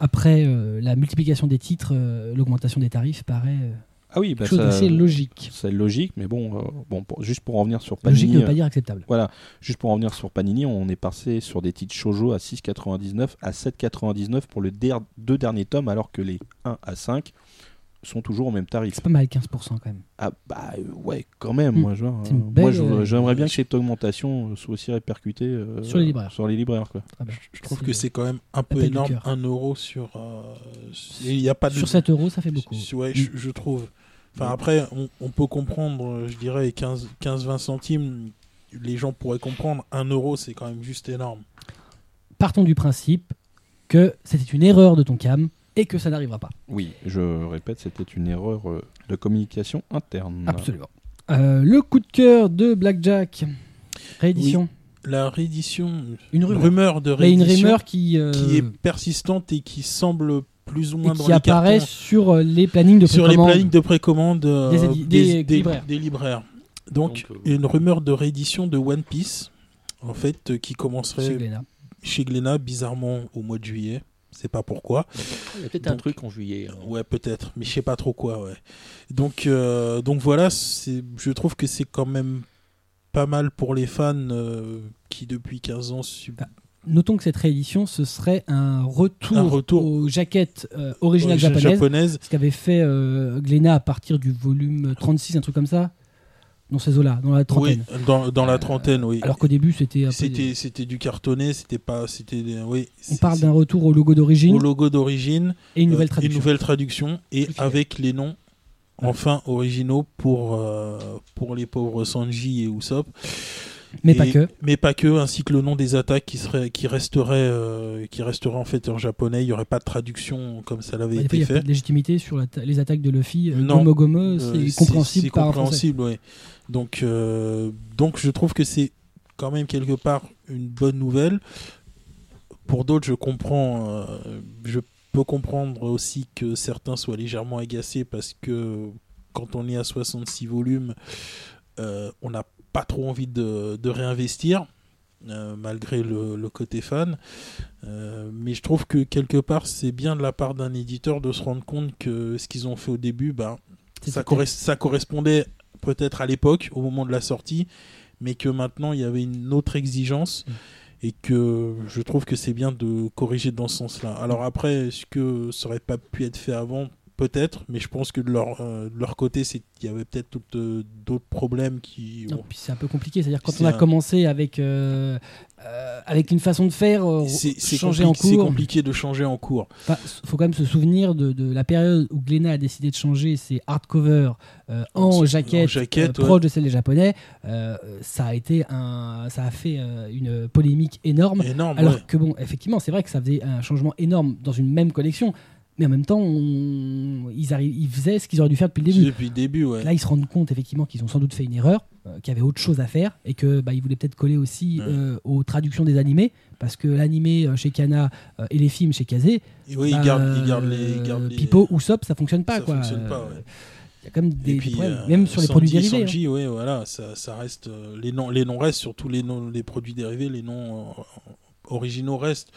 après euh, la multiplication des titres, euh, l'augmentation des tarifs paraît euh, Ah oui, bah, chose d'assez logique. c'est logique. Mais bon, euh, bon pour- juste pour en revenir sur Logique Panini. ne veut pas dire acceptable. Voilà, juste pour en revenir sur Panini, on est passé sur des titres shoujo à 6,99 à 7,99 pour les deux derniers tomes, alors que les 1 à 5 sont toujours au même tarif. C'est pas mal 15% quand même. Ah bah euh, ouais, quand même, Mm. moi, genre, euh, belle, moi je- euh, j'aimerais bien que cette augmentation euh, soit aussi répercutée euh, Sur les libraires. Sur les libraires, quoi. Très bien. Je trouve que c'est quand même un peu énorme, cœur. 1 euro sur. euh, Il y a pas de. Sur 7 euros, ça fait beaucoup. Ouais, je, je trouve. Enfin, après, on, on peut comprendre, euh, je dirais, 15 15-20 centimes, les gens pourraient comprendre. 1 euro, c'est quand même juste énorme. Partons du principe que c'était une erreur de ton cam et que ça n'arrivera pas. Oui, je répète, c'était une erreur euh, de communication interne. Absolument. Euh, le coup de cœur de Blackjack, réédition. La réédition, Une rumeur. de Mais une réédition rumeur qui, euh, qui est persistante et qui semble plus ou et moins dans qui les apparaît cartons, sur les plannings de sur les précommande. plannings de précommande euh, Des libraires. des libraires. Donc, Donc, euh, une rumeur de réédition de One Piece, en fait, qui commencerait chez Glénat. chez Glénat, bizarrement, au mois de juillet. C'est pas pourquoi. Il y a peut-être un truc en juillet. hein. Ouais, peut-être, mais je sais pas trop quoi, ouais. Donc, euh, donc voilà, c'est, je trouve que c'est quand même pas mal pour les fans euh, qui, depuis 15 ans, sub- Ah, Notons que cette réédition, ce serait un retour, Un retour. aux jaquettes euh, originales japonaises, japonaise. ce qu'avait fait euh, Glénat à partir du volume 36, un truc comme ça, dans ces eaux-là, dans la Oui, trentaine. dans, dans la Euh, trentaine, oui. Alors qu'au début, c'était un peu- C'était, c'était du cartonné, c'était pas, c'était, oui. On parle d'un retour au logo d'origine au logo d'origine, et une nouvelle euh, traduction. une nouvelle traduction et avec les noms enfin originaux pour euh, pour les pauvres Sanji et Usopp. Mais Et- pas que. Mais pas que, ainsi que le nom des attaques qui serait qui resterait euh, qui resterait en fait en japonais. Il y aurait pas de traduction comme ça l'avait Bah, des fois, il été n'y a pas fait. de légitimité sur les attaques de Luffy. Non. Gomo Gomo, c'est compréhensible c'est compréhensible, ouais. Donc, euh, donc je trouve que c'est quand même quelque part une bonne nouvelle. Pour d'autres, je comprends, euh, je peux comprendre aussi que certains soient légèrement agacés parce que quand on est à 66 volumes, euh, on n'a pas trop envie de, de réinvestir. euh, malgré le, le côté fan, Euh, mais je trouve que quelque part c'est bien de la part d'un éditeur de se rendre compte que ce qu'ils ont fait au début, bah, corres- ça correspondait peut-être à l'époque, au moment de la sortie, mais que maintenant il y avait une autre exigence Mm. et que je trouve que c'est bien de corriger dans ce sens-là. Alors après, est-ce que ça aurait pas pu être fait avant? Peut-être, mais je pense que de leur, euh, de leur côté, il y avait peut-être euh, d'autres problèmes qui. Non, puis c'est un peu compliqué. C'est-à-dire quand on a un- commencé avec euh, avec une façon de faire C'est changer en compliqué de changer en cours. Enfin, faut quand même se souvenir de, de la période où Glénat a décidé de changer ses hardcover euh, en En jaquette, ouais. proche de celle des japonais. Ça a été un, ça a fait une polémique énorme. Énorme. Alors ouais. que bon, effectivement, c'est vrai que ça faisait un changement énorme dans une même collection, mais en même temps, on- ils, arri- ils faisaient ce qu'ils auraient dû faire depuis le début. Depuis le début, ouais. Là, ils se rendent compte effectivement qu'ils ont sans doute fait une erreur, euh, qu'il y avait autre chose à faire et que bah, ils voulaient peut-être coller aussi Ouais. euh, aux traductions des animés, parce que l'animé euh, chez Kana et les films chez Kazé, Et oui, bah, ils gardent, ils gardent les. ils gardent les- Pipo ou Sop, ça fonctionne pas Ça quoi. fonctionne pas, ouais. Il y a quand même des, problèmes, même sur les produits dérivés. hein. Sanji, ouais, voilà, ça, ça reste. les noms, les noms restent, surtout les noms, les produits dérivés, les noms originaux restent.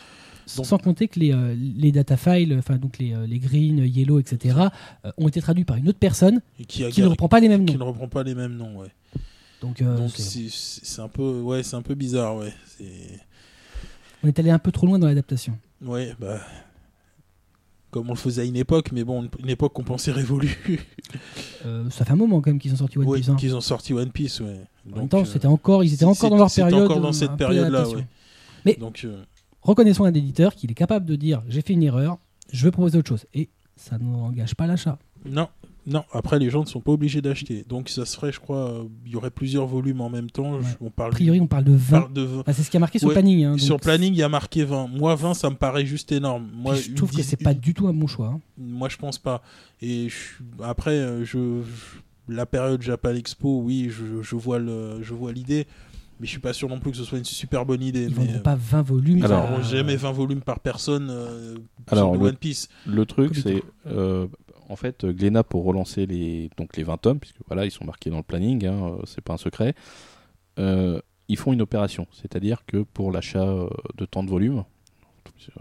Donc- Sans compter que les, euh, les data files, enfin donc les, euh, les green, yellow, etc., euh, ont été traduits par une autre personne Et qui, qui ne reprend pas les mêmes qui noms. ne reprend pas les mêmes noms, ouais. Donc, euh, c'est- un peu, ouais, c'est un peu bizarre, ouais. C'est, on est allé un peu trop loin dans l'adaptation. ouais, bah, comme on le faisait à une époque, mais bon, une, époque qu'on pensait révolue. Euh, ça fait un moment quand même qu'ils ont sorti One Ouais, Piece. hein. qu'ils ont sorti One Piece, ouais. En même temps, euh, c'était encore, ils étaient encore dans leur période. encore dans euh, cette période-là, ouais. Mais- Donc, euh, Reconnaissons à un éditeur qu'il est capable de dire j'ai fait une erreur, je veux proposer autre chose. Et ça n'engage pas l'achat. non, non. Après, les gens ne sont pas obligés d'acheter. Donc, ça serait, je crois, euh, il y aurait plusieurs volumes en même temps. Je- on parle A priori, on parle de on 20. parle de 20. Bah, c'est ce qui a marqué sur Ouais, le planning. hein, Sur donc planning, il y a marqué 20. Moi, 20, ça me paraît juste énorme. Moi, je trouve que c'est pas du tout un bon choix. hein. Moi, je pense pas. Et je- après, euh, je, je- la période Japan Expo, oui, je, je vois le, je vois l'idée, mais je suis pas sûr non plus que ce soit une super bonne idée. Ils vendront euh, pas 20 volumes. ils Alors, vendront jamais 20 volumes par personne euh, Alors, sur le- One Piece. Le truc, c'est euh, en fait Glénat pour relancer les donc les 20 tomes, puisque voilà ils sont marqués dans le planning, hein, euh, c'est pas un secret. euh, ils font une opération, c'est-à-dire que pour l'achat euh, de tant de volumes, euh,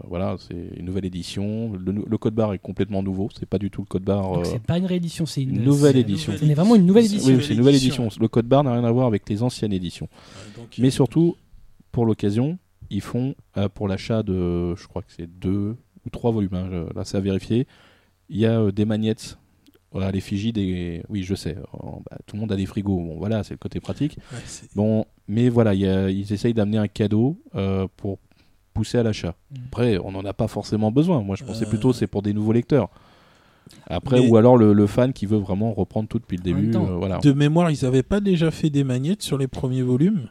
voilà, c'est une nouvelle édition. Le, code barre est complètement nouveau, c'est pas du tout le code barre. Donc euh, c'est pas une réédition, c'est une, une nouvelle c'est- édition. C'est vraiment une nouvelle C'est- édition. oui, c'est une nouvelle édition. édition. Le code barre n'a rien à voir avec les anciennes éditions. Donc, Mais euh, surtout, pour l'occasion, ils font euh, pour l'achat de, je crois que c'est deux ou trois volumes, hein, je- là c'est à vérifier, il y a euh, des magnettes, voilà, l'effigie des... Oui, je sais, euh, bah, tout le monde a des frigos, bon voilà, c'est le côté pratique. ouais, c'est- Bon, mais voilà, il y a- ils essayent d'amener un cadeau euh, pour pousser à l'achat. Mm. Après, on n'en a pas forcément besoin, moi je pensais Euh. plutôt c'est pour des nouveaux lecteurs. Après, Mais- ou alors le, le fan qui veut vraiment reprendre tout depuis le début. temps, euh, voilà. De mémoire, ils avaient pas déjà fait des magnettes sur les premiers volumes?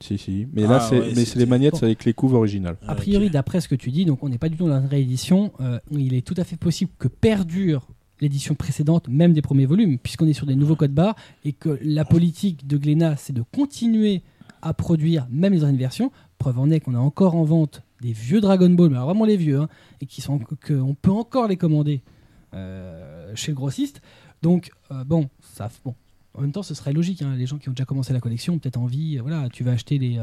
Si, si. Mais Ah, là, c'est ouais, mais c'est c'était- les magnettes bon. avec les couves originales. A Ah, priori, ok. d'après ce que tu dis, donc on n'est pas du tout dans la réédition. euh, il est tout à fait possible que perdure l'édition précédente, même des premiers volumes, puisqu'on est sur des nouveaux codes barres et que la politique de Glénat, c'est de continuer à produire même les anciennes versions. Preuve en est qu'on a encore en vente des vieux Dragon Ball, mais alors vraiment les vieux, hein, et qui sont qu'on peut encore les commander euh, chez le grossiste. Donc euh, bon, ça, bon. En même temps, ce serait logique. hein, les gens qui ont déjà commencé la collection ont peut-être envie. euh, voilà, tu vas acheter les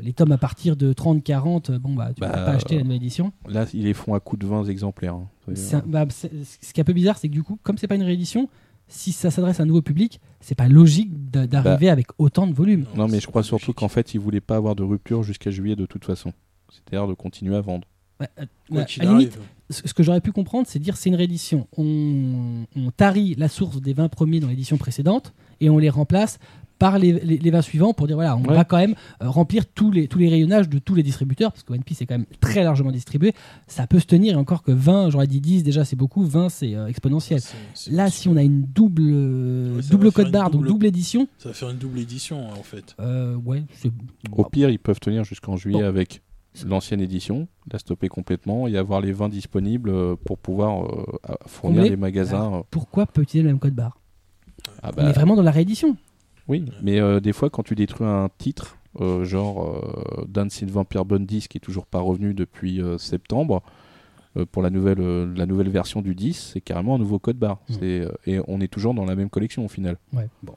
les tomes à partir de 30, 40. euh, Bon bah, tu Bah, vas pas acheter la nouvelle édition. Là, ils les font à coût de 20 exemplaires. hein. Un- bah, ce qui est un peu bizarre, c'est que du coup, comme c'est pas une réédition, si ça s'adresse à un nouveau public, c'est pas logique d'a- d'arriver Bah, avec autant de volume. Non, mais je crois surtout qu'en fait, ils voulaient pas avoir de rupture jusqu'à juillet de toute façon. C'est-à-dire de continuer à vendre. Bah, euh, bah, à la limite, ce ce que j'aurais pu comprendre, c'est dire c'est une réédition. On, on tarit la source des 20 premiers dans l'édition précédente et on les remplace par les, les, les 20 suivants pour dire voilà, on Ouais. va quand même euh, remplir tous les, tous les rayonnages de tous les distributeurs parce que One Piece est quand même très largement distribué. Ça peut se tenir et encore que 20, j'aurais dit 10 déjà, c'est beaucoup, 20 c'est euh, exponentiel. C'est- c'est- Là, si on a une double, euh, Ouais, ça double code une barre, donc double- double édition, Ça va faire une double édition en fait. euh, ouais, c'est Au pire, ils peuvent tenir jusqu'en juillet Bon. avec l'ancienne édition, la stopper complètement et avoir les 20 disponibles euh, pour pouvoir euh, fournir les magasins. euh. pourquoi pas utiliser le même code barre Ah On bah, est vraiment dans la réédition. Oui, mais euh, des fois, quand tu détruis un titre, euh, genre Dancing Vampire Bundy, qui est toujours pas revenu depuis septembre, pour la nouvelle, la nouvelle version du 10, c'est carrément un nouveau code barre. Mm. Euh, et on est toujours dans la même collection au final. Ouais, bon.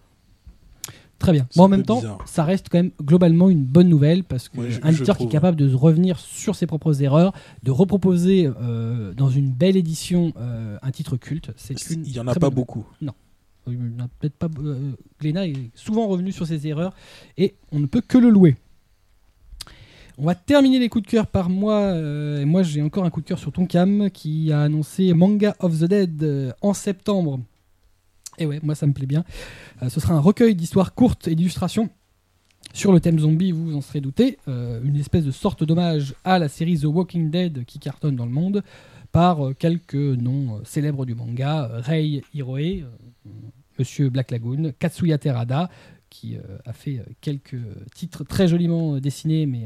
Très bien. Bon, en même temps, bizarre. ça reste quand même globalement une bonne nouvelle parce qu'un Ouais, éditeur qui est trouve, capable de revenir sur ses propres erreurs, de reproposer euh, dans une belle édition euh, un titre culte, c'est une. Il y en a pas bonne beaucoup. nouvelle. Il y en a peut-être pas. euh, Glénat est souvent revenu sur ses erreurs et on ne peut que le louer. On va terminer les coups de cœur par moi. et moi, j'ai encore un coup de cœur sur Tonkam qui a annoncé Manga of the Dead en septembre. Et ouais, moi ça me plaît bien. Euh, ce sera un recueil d'histoires courtes et d'illustrations sur le thème zombie, vous en serez douté, euh, une espèce de sorte d'hommage à la série The Walking Dead qui cartonne dans le monde par euh, quelques noms célèbres du manga, Rei Hiroe, Monsieur Black Lagoon, Katsuya Terada, qui a fait quelques titres très joliment dessinés mais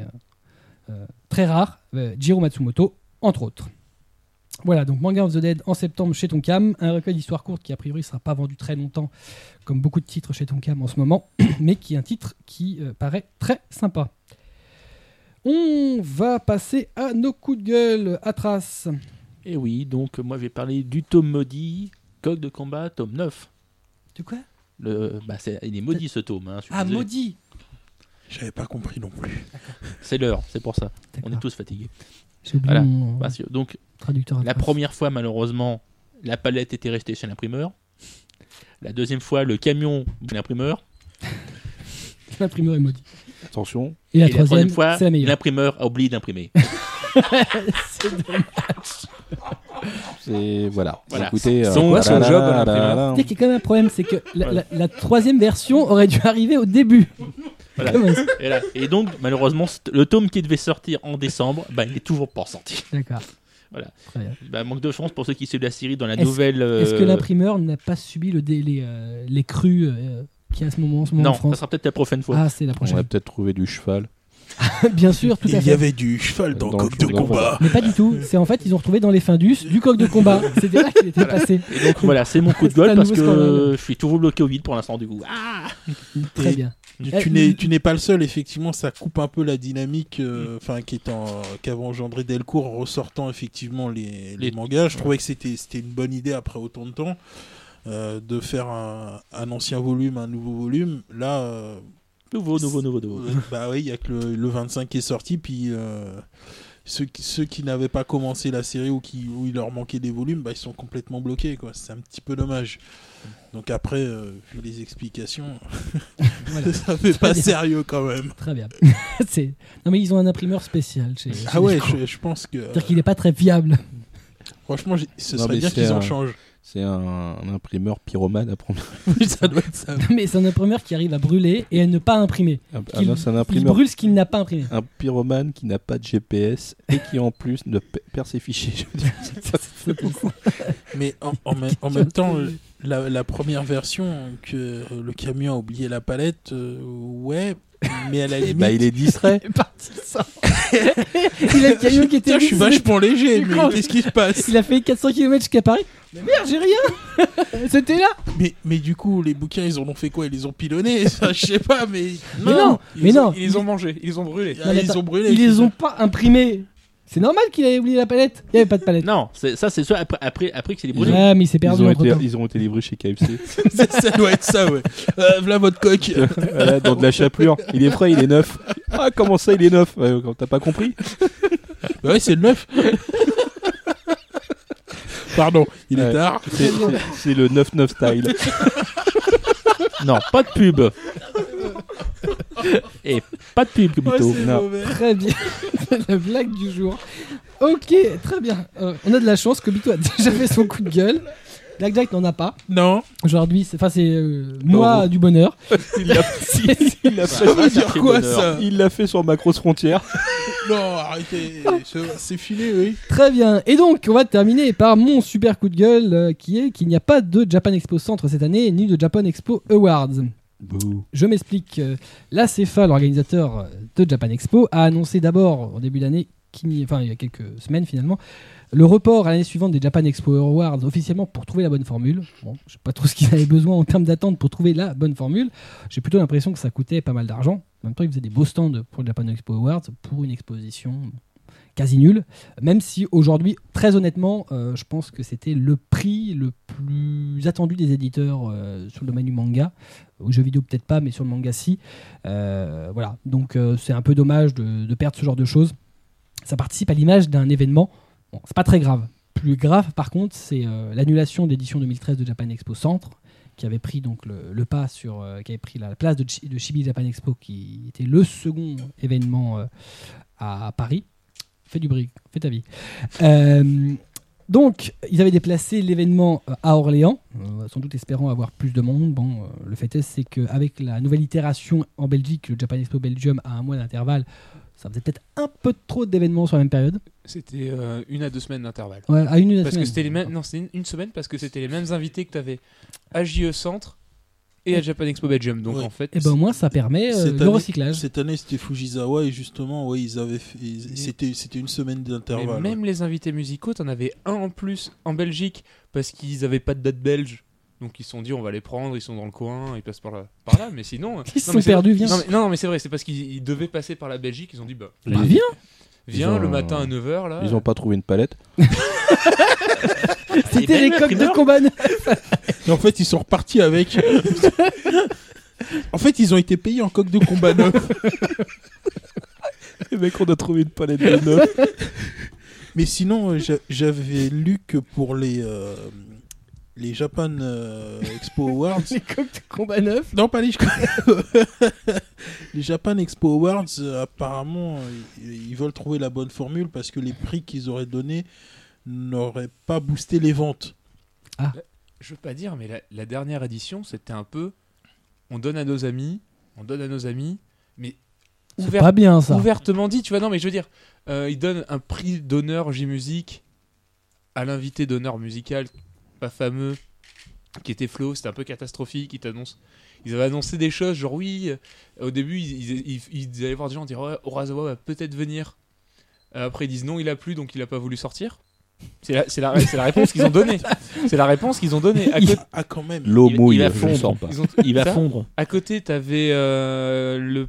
très rares, Jiro Matsumoto, entre autres. Voilà, donc Manga of the Dead en septembre chez Tonkam, un recueil d'histoires courtes qui a priori ne sera pas vendu très longtemps, comme beaucoup de titres chez Tonkam en ce moment, mais qui est un titre qui euh, paraît très sympa. On va passer à nos coups de gueule, Atras. Et oui, donc moi je vais parler du tome maudit, Coq de combat, tome 9. De quoi? Le, bah, c'est- il est maudit ce tome. hein, Ah, maudit J'avais pas compris non plus. C'est l'heure, c'est pour ça. On est tous fatigués. J'ai oublié Voilà. mon Parce que- donc traducteur. la première fois, malheureusement, la palette était restée chez l'imprimeur. La deuxième fois, le camion chez l'imprimeur. L'imprimeur est maudit. Attention, Et la Et la troisième fois, c'est la l'imprimeur a oublié d'imprimer. C'est dommage. c'est voilà. Voilà. Écoutez, C'est quoi son job, là, à là, l'imprimeur là, Tu sais qu'il y a quand même un problème, c'est que la, la- la troisième version aurait dû arriver au début. Voilà. Et, là- et donc, malheureusement, le tome qui devait sortir en décembre, bah, il est toujours pas sorti. D'accord. Voilà. Très bien. Bah, manque de chance pour ceux qui suivent la série dans la nouvelle. euh, Est-ce que l'imprimeur n'a pas subi le dé- les, euh, les crues euh, qu'il y a à ce moment, en ce moment Non, en ça France sera peut-être la prochaine fois. Ah, c'est la On prochaine. a peut-être trouvé du cheval. Bien sûr, tout Il à y fait. avait du cheval dans, Dans le Coq de combat. Mais pas du tout. C'est en fait, ils ont retrouvé dans les Findus du coq de combat. C'était là qu'il était passé. Et donc voilà, c'est mon coup de gueule parce que scandale. je suis toujours bloqué au vide pour l'instant du coup. Ah Très bien. Tu, Eh, tu n'es, le- tu n'es pas le seul, effectivement, ça coupe un peu la dynamique euh, enfin qui est en, qu'avait engendré Delcourt en ressortant effectivement les, les Les- mangas. Je trouvais que c'était, c'était une bonne idée après autant de temps euh, de faire un, un ancien volume, un nouveau volume. Là, euh, nouveau, nouveau, nouveau, nouveau. bah oui, il y a que le, le 25 qui est sorti, puis euh, ceux, qui- ceux qui n'avaient pas commencé la série ou qui où il leur manquait des volumes, bah, ils sont complètement bloqués. Quoi. C'est un petit peu dommage. Donc après, euh, vu les explications, Voilà. ça fait pas bien. sérieux quand même. Très bien. C'est- non, mais ils ont un imprimeur spécial. Chez, chez Ah ouais, je, je pense que. C'est-à-dire qu'il n'est pas très fiable. Franchement, ce Non, serait bien c'est qu'ils en un- changent. C'est un, un imprimeur pyromane à prendre. Oui, ça doit être ça. mais c'est un imprimeur qui arrive à brûler et à ne pas imprimer. Ah non, c'est un Il brûle ce qu'il n'a pas imprimé. Un pyromane qui n'a pas de GPS et qui en plus ne pe- perd ses fichiers. Je veux dire, ça, beaucoup. Mais en, en en même temps, la, la première version que euh, le camion a oublié la palette, euh, ouais, mais à la limite. Bah, il est distrait. Il est parti ça. il a le camion qui était Tiens, je suis vachement léger, mais qu'est-ce qui se passe Il a fait 400 km jusqu'à Paris. Mais merde, j'ai rien. C'était là. mais, mais du coup, les bouquins, ils en ont fait quoi? Ils les ont pilonnés? Ça, Je sais pas, mais. Mais non, Ils mais ont- non. Ils les ont mangés, ils les ont brûlés. Ah, ils ont brûlé. Ils les ont pas imprimés. C'est normal qu'il ait oublié la palette. Il n'y avait pas de palette. Non, c'est- ça c'est soit après, après, après que c'est les brûlés. Ouais, mais il s'est Ils perdu ont, entre été, temps. ils ont été livrés chez KFC. ça, ça doit être ça, ouais. Euh, voilà votre coq. Voilà, dans de la chapelure. Il est frais, il est neuf. Ah, comment ça, il est neuf? Ouais, T'as pas compris Bah ouais, c'est le 9. Pardon, il est Ouais. tard. C'est- c'est- C'est le 9-9 style. Non, pas de pub. Et pas de pub, Ouais, Kobito. mauvais. Très bien. la blague du jour. Ok, très bien. Euh, on a de la chance. Kobito a déjà fait son coup de gueule. Blackjack n'en a pas. Non, Aujourd'hui, c'est enfin, c'est euh, moi bon. du bonheur. Il l'a il l'a ça veut dire sacré quoi bonheur. ça il l'a fait sur Macross Frontière. Non, arrêtez. C'est- C'est filé, oui. Très bien. Et donc, on va terminer par mon super coup de gueule euh, qui est qu'il n'y a pas de Japan Expo Centre cette année, ni de Japan Expo Awards. Je m'explique. Euh, La CEFA, l'organisateur de Japan Expo, a annoncé d'abord en début d'année, enfin il y a quelques semaines finalement, le report à l'année suivante des Japan Expo Awards officiellement pour trouver la bonne formule. Bon, je sais pas trop ce qu'ils avaient besoin en termes d'attente pour trouver la bonne formule. J'ai plutôt l'impression que ça coûtait pas mal d'argent. En même temps, ils faisaient des beaux stands pour le Japan Expo Awards pour une exposition quasi nulle. Même si aujourd'hui, très honnêtement, euh, je pense que c'était le prix le plus attendu des éditeurs euh, sur le domaine du manga. Aux jeux vidéo peut-être pas, mais sur le manga si. Euh, voilà, donc c'est un peu dommage de, perdre ce genre de choses. Ça participe à l'image d'un événement. Bon, c'est pas très grave. Plus grave, par contre, c'est l'annulation d'édition 2013 de Japan Expo Centre, qui avait pris donc le, pas sur, qui avait pris la place de, de Chibi Japan Expo, qui était le second événement à Paris. Fais du bruit, fais ta vie. Euh, Donc, ils avaient déplacé l'événement euh, à Orléans, euh, sans doute espérant avoir plus de monde. Bon, euh, le fait est, c'est qu'avec la nouvelle itération en Belgique, le Japan Expo Belgium à un mois d'intervalle, ça faisait peut-être un peu trop d'événements sur la même période. C'était euh, une à deux semaines d'intervalle. Ouais, à une, une Parce semaine. que c'était les mêmes. Non, c'était une, une semaine parce que c'était les mêmes invités que tu avais à JE Centre et à Japan Expo Belgium. Donc Ouais. en fait, Et ben au moins, ça permet euh, Cette le année- recyclage. Cette année, c'était Fujisawa et justement, ouais, ils avaient ils- c'était c'était une semaine d'intervalle. même les invités musicaux, t'en avais un en plus en Belgique parce qu'ils avaient pas de date belge. Donc ils se sont dit on va les prendre, ils sont dans le coin, ils passent par là, par là. Mais sinon, Ils se non, sont perdus, viens. Non mais, non, mais c'est vrai, c'est parce qu'ils ils devaient passer par la Belgique. Ils ont dit bah Bah, viens viens ont- le matin à 9h là. Ils ont pas trouvé une palette. C'était les coques de combat. Et en fait, ils sont repartis avec. en fait, ils ont été payés en coque de combat neuf. Les mecs, on a trouvé une palette de neuf. Mais sinon, euh, j'a- j'avais lu que pour les euh, les Japan euh, Expo Awards. les coques de combat neuf. Non, pas les Les Japan Expo Awards, euh, apparemment, euh, ils, ils veulent trouver la bonne formule parce que les prix qu'ils auraient donnés n'auraient pas boosté les ventes. Je veux pas dire, mais la, la dernière édition, c'était un peu on donne à nos amis, on donne à nos amis, mais C'est ouvert- pas bien ça. ouvertement dit, tu vois. Non, mais je veux dire, euh, ils donnent un prix d'honneur J-Musique à l'invité d'honneur musical, pas fameux, qui était Flo, c'était un peu catastrophique. Ils t'annoncent. Ils avaient annoncé des choses, genre oui, euh, au début, ils, ils- ils- ils allaient voir des gens dire ouais, Urasawa va peut-être venir. Euh, après, ils disent non, il a plu, donc il a pas voulu sortir. C'est la, c'est la, c'est la réponse qu'ils ont donnée. C'est la réponse qu'ils ont donnée. À, Il- côté- Ah, quand même. L'eau Il- mouille, il va fondre. sens pas. ils ont- Il va fondre. À côté, t'avais euh, le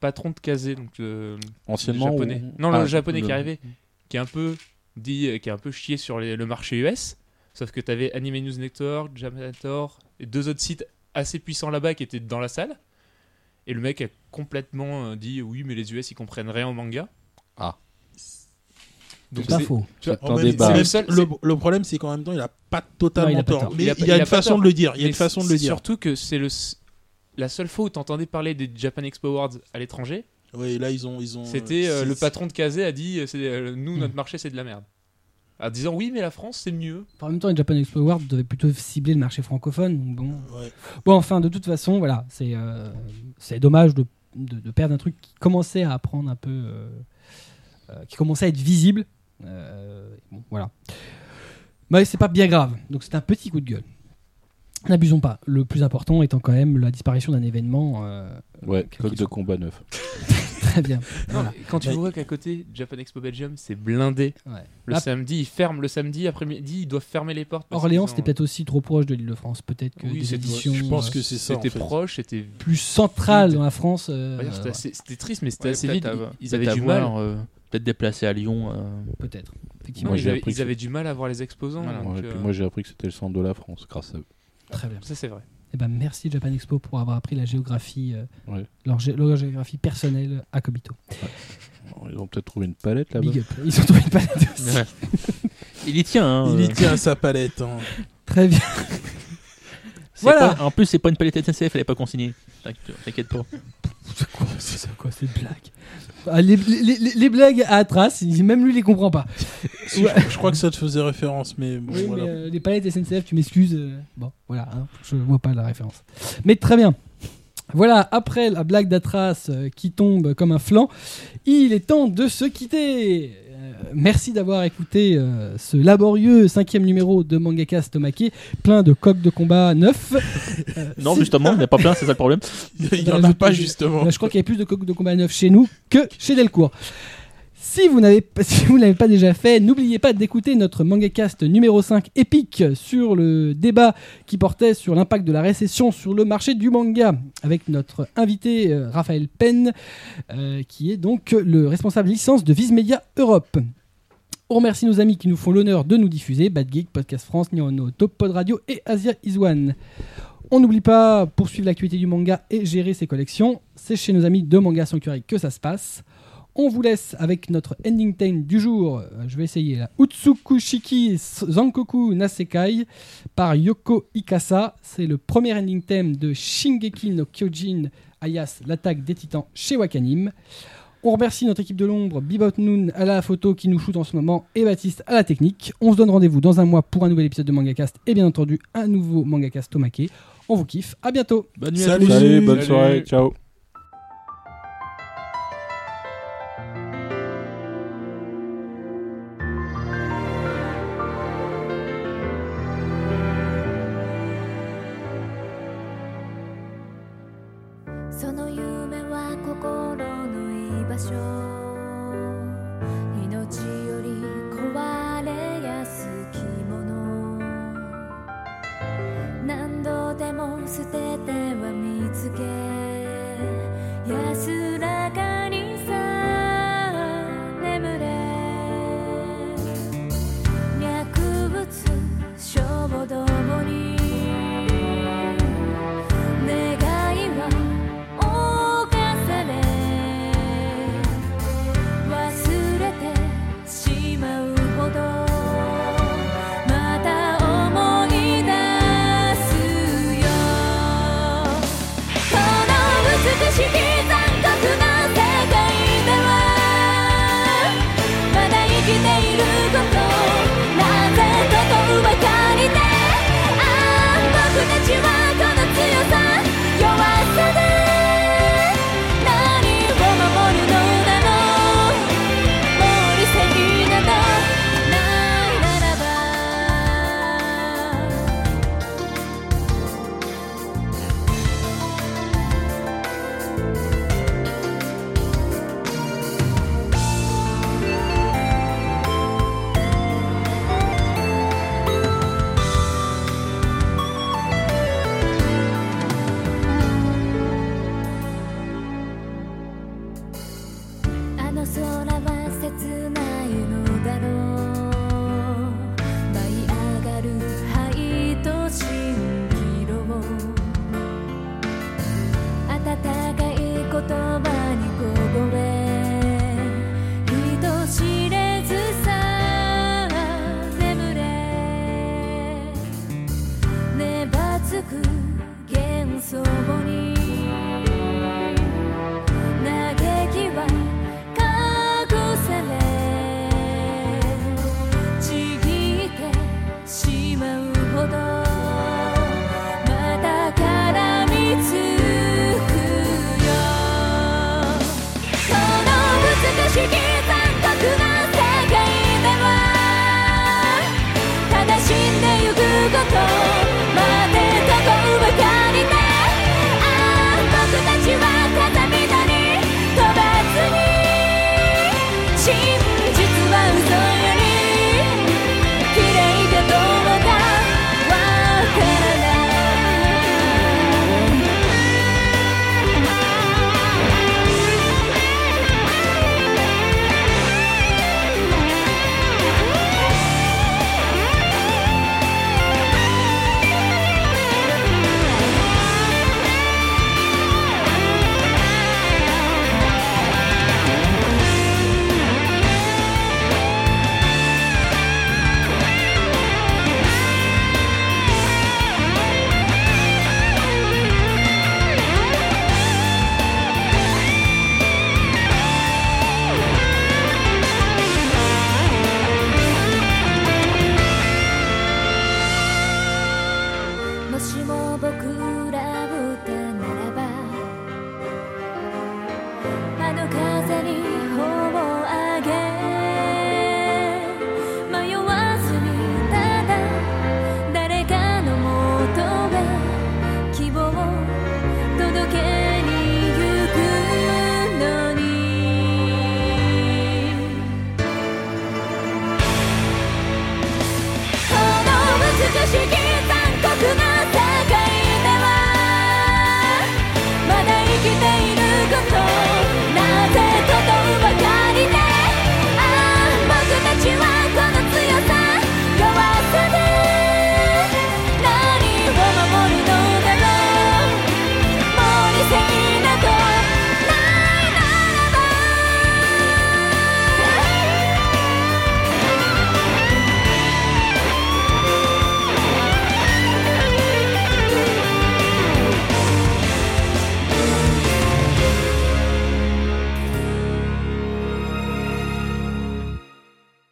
patron de Kazé, donc euh, Anciennement. le japonais. ou- Non, le Ah, japonais qui est arrivé, qui est un peu dit, qui est un peu chié sur les- le marché US. Sauf que t'avais Anime News Network, Jamator et deux autres sites assez puissants là-bas qui étaient dans la salle. Et le mec a complètement euh, dit oui, mais les US ils comprennent rien au manga. Donc C'est faux. le même- seul- le, le problème, c'est qu'en même temps, il a pas totalement tort. Mais Il y a il a une façon tort. de le dire. Il y a une façon de le dire. Surtout que c'est le la seule fois où t'entendais parler des Japan Expo Awards à l'étranger, Oui, là, ils ont. Ils ont c'était euh, le patron de Kazé a dit euh, euh, nous notre marché c'est de la merde. En disant oui mais la France c'est mieux. En même temps, les Japan Expo Awards devaient plutôt cibler le marché francophone. donc Bon, Ouais. bon enfin, de toute façon, voilà, c'est euh, c'est dommage de, de, de perdre un truc qui commençait à prendre un peu, qui commençait à être visible. Euh, bon, voilà. Mais c'est pas bien grave. Donc c'est un petit coup de gueule. N'abusons pas. Le plus important étant quand même la disparition d'un événement. euh, Ouais, qu'il de soit. combat neuf. Très bien. Non, Voilà. mais quand tu Mais- vois qu'à côté Japan Expo Belgium c'est blindé. Ouais. Le Ah. samedi ils ferment le samedi après-midi ils doivent fermer les portes. Orléans, c'était ont- peut-être aussi trop proche de l'île-de-France. Peut-être que Oui, des éditions Je pense euh, que c'est ça. en c'était fait. proche, c'était plus centrales Vide. dans la France. euh, c'était ouais, triste mais c'était Ouais, assez avoir- Ils peut-être avaient du mal. Peut-être déplacé à Lyon. euh, peut-être. Effectivement. Moi, ils avaient, ils du mal à voir les exposants. Voilà. donc, Ouais, euh, puis moi, j'ai appris que c'était le centre de la France grâce à eux. Très bien. ça c'est vrai. Eh ben, merci Japan Expo pour avoir appris la géographie, euh, Ouais. leur, gé- leur géographie personnelle à Kobito. Ils ont peut-être trouvé une palette là-bas. Big up. Ils ont trouvé une palette aussi. ouais. Il y tient. hein, Il y euh. tient sa palette. hein. Très bien. Voilà. pas- en plus, c'est pas une palette SNCF, elle est pas consignée. T'inquiète pas. C'est quoi, c'est quoi cette blague Ah, les, les- les- les blagues à Atras, même lui il les comprend pas. Si, Ouais. je, je crois que ça te faisait référence, mais bon, Oui, voilà. mais euh, les palettes SNCF, tu m'excuses. euh, bon, voilà, hein, je vois pas la référence. Mais très bien. Voilà, après la blague d'Atras euh, qui tombe comme un flanc, il est temps de se quitter. Merci d'avoir écouté euh, ce laborieux cinquième numéro de Mangaka Stomake, plein de coques de combat neufs. Euh, Non, justement, il n'y a pas plein, c'est ça le problème. Il y en a pas justement. Là, je crois qu'il y a plus de coques de combat neufs chez nous que chez Delcourt. Si vous n'avez l'avez pas déjà fait, n'oubliez pas d'écouter notre MangaCast numéro 5 épique sur le débat qui portait sur l'impact de la récession sur le marché du manga avec notre invité euh, Raphaël Penn euh, qui est donc le responsable licence de Viz Media Europe. On remercie nos amis qui nous font l'honneur de nous diffuser Bad Geek, Podcast France, Nihon Top Pod Radio et Asia Is One. On n'oublie pas, poursuivre l'actualité du manga et gérer ses collections. C'est chez nos amis de Manga Sanctuary que ça se passe. On vous laisse avec notre ending theme du jour. Euh, Je vais essayer là. Utsukushiki Zankoku Nasekai par Yoko Ikasa. C'est le premier ending theme de Shingeki no Kyojin Ayas, l'attaque des titans chez Wakanim. On remercie notre équipe de l'ombre, Bibot Noon à la photo qui nous shoot en ce moment et Baptiste à la technique. On se donne rendez-vous dans un mois pour un nouvel épisode de MangaCast et bien entendu un nouveau MangaCast Tomake. On vous kiffe, à bientôt Bonne nuit à Salut. tous. Salut, bonne Salut. soirée, ciao.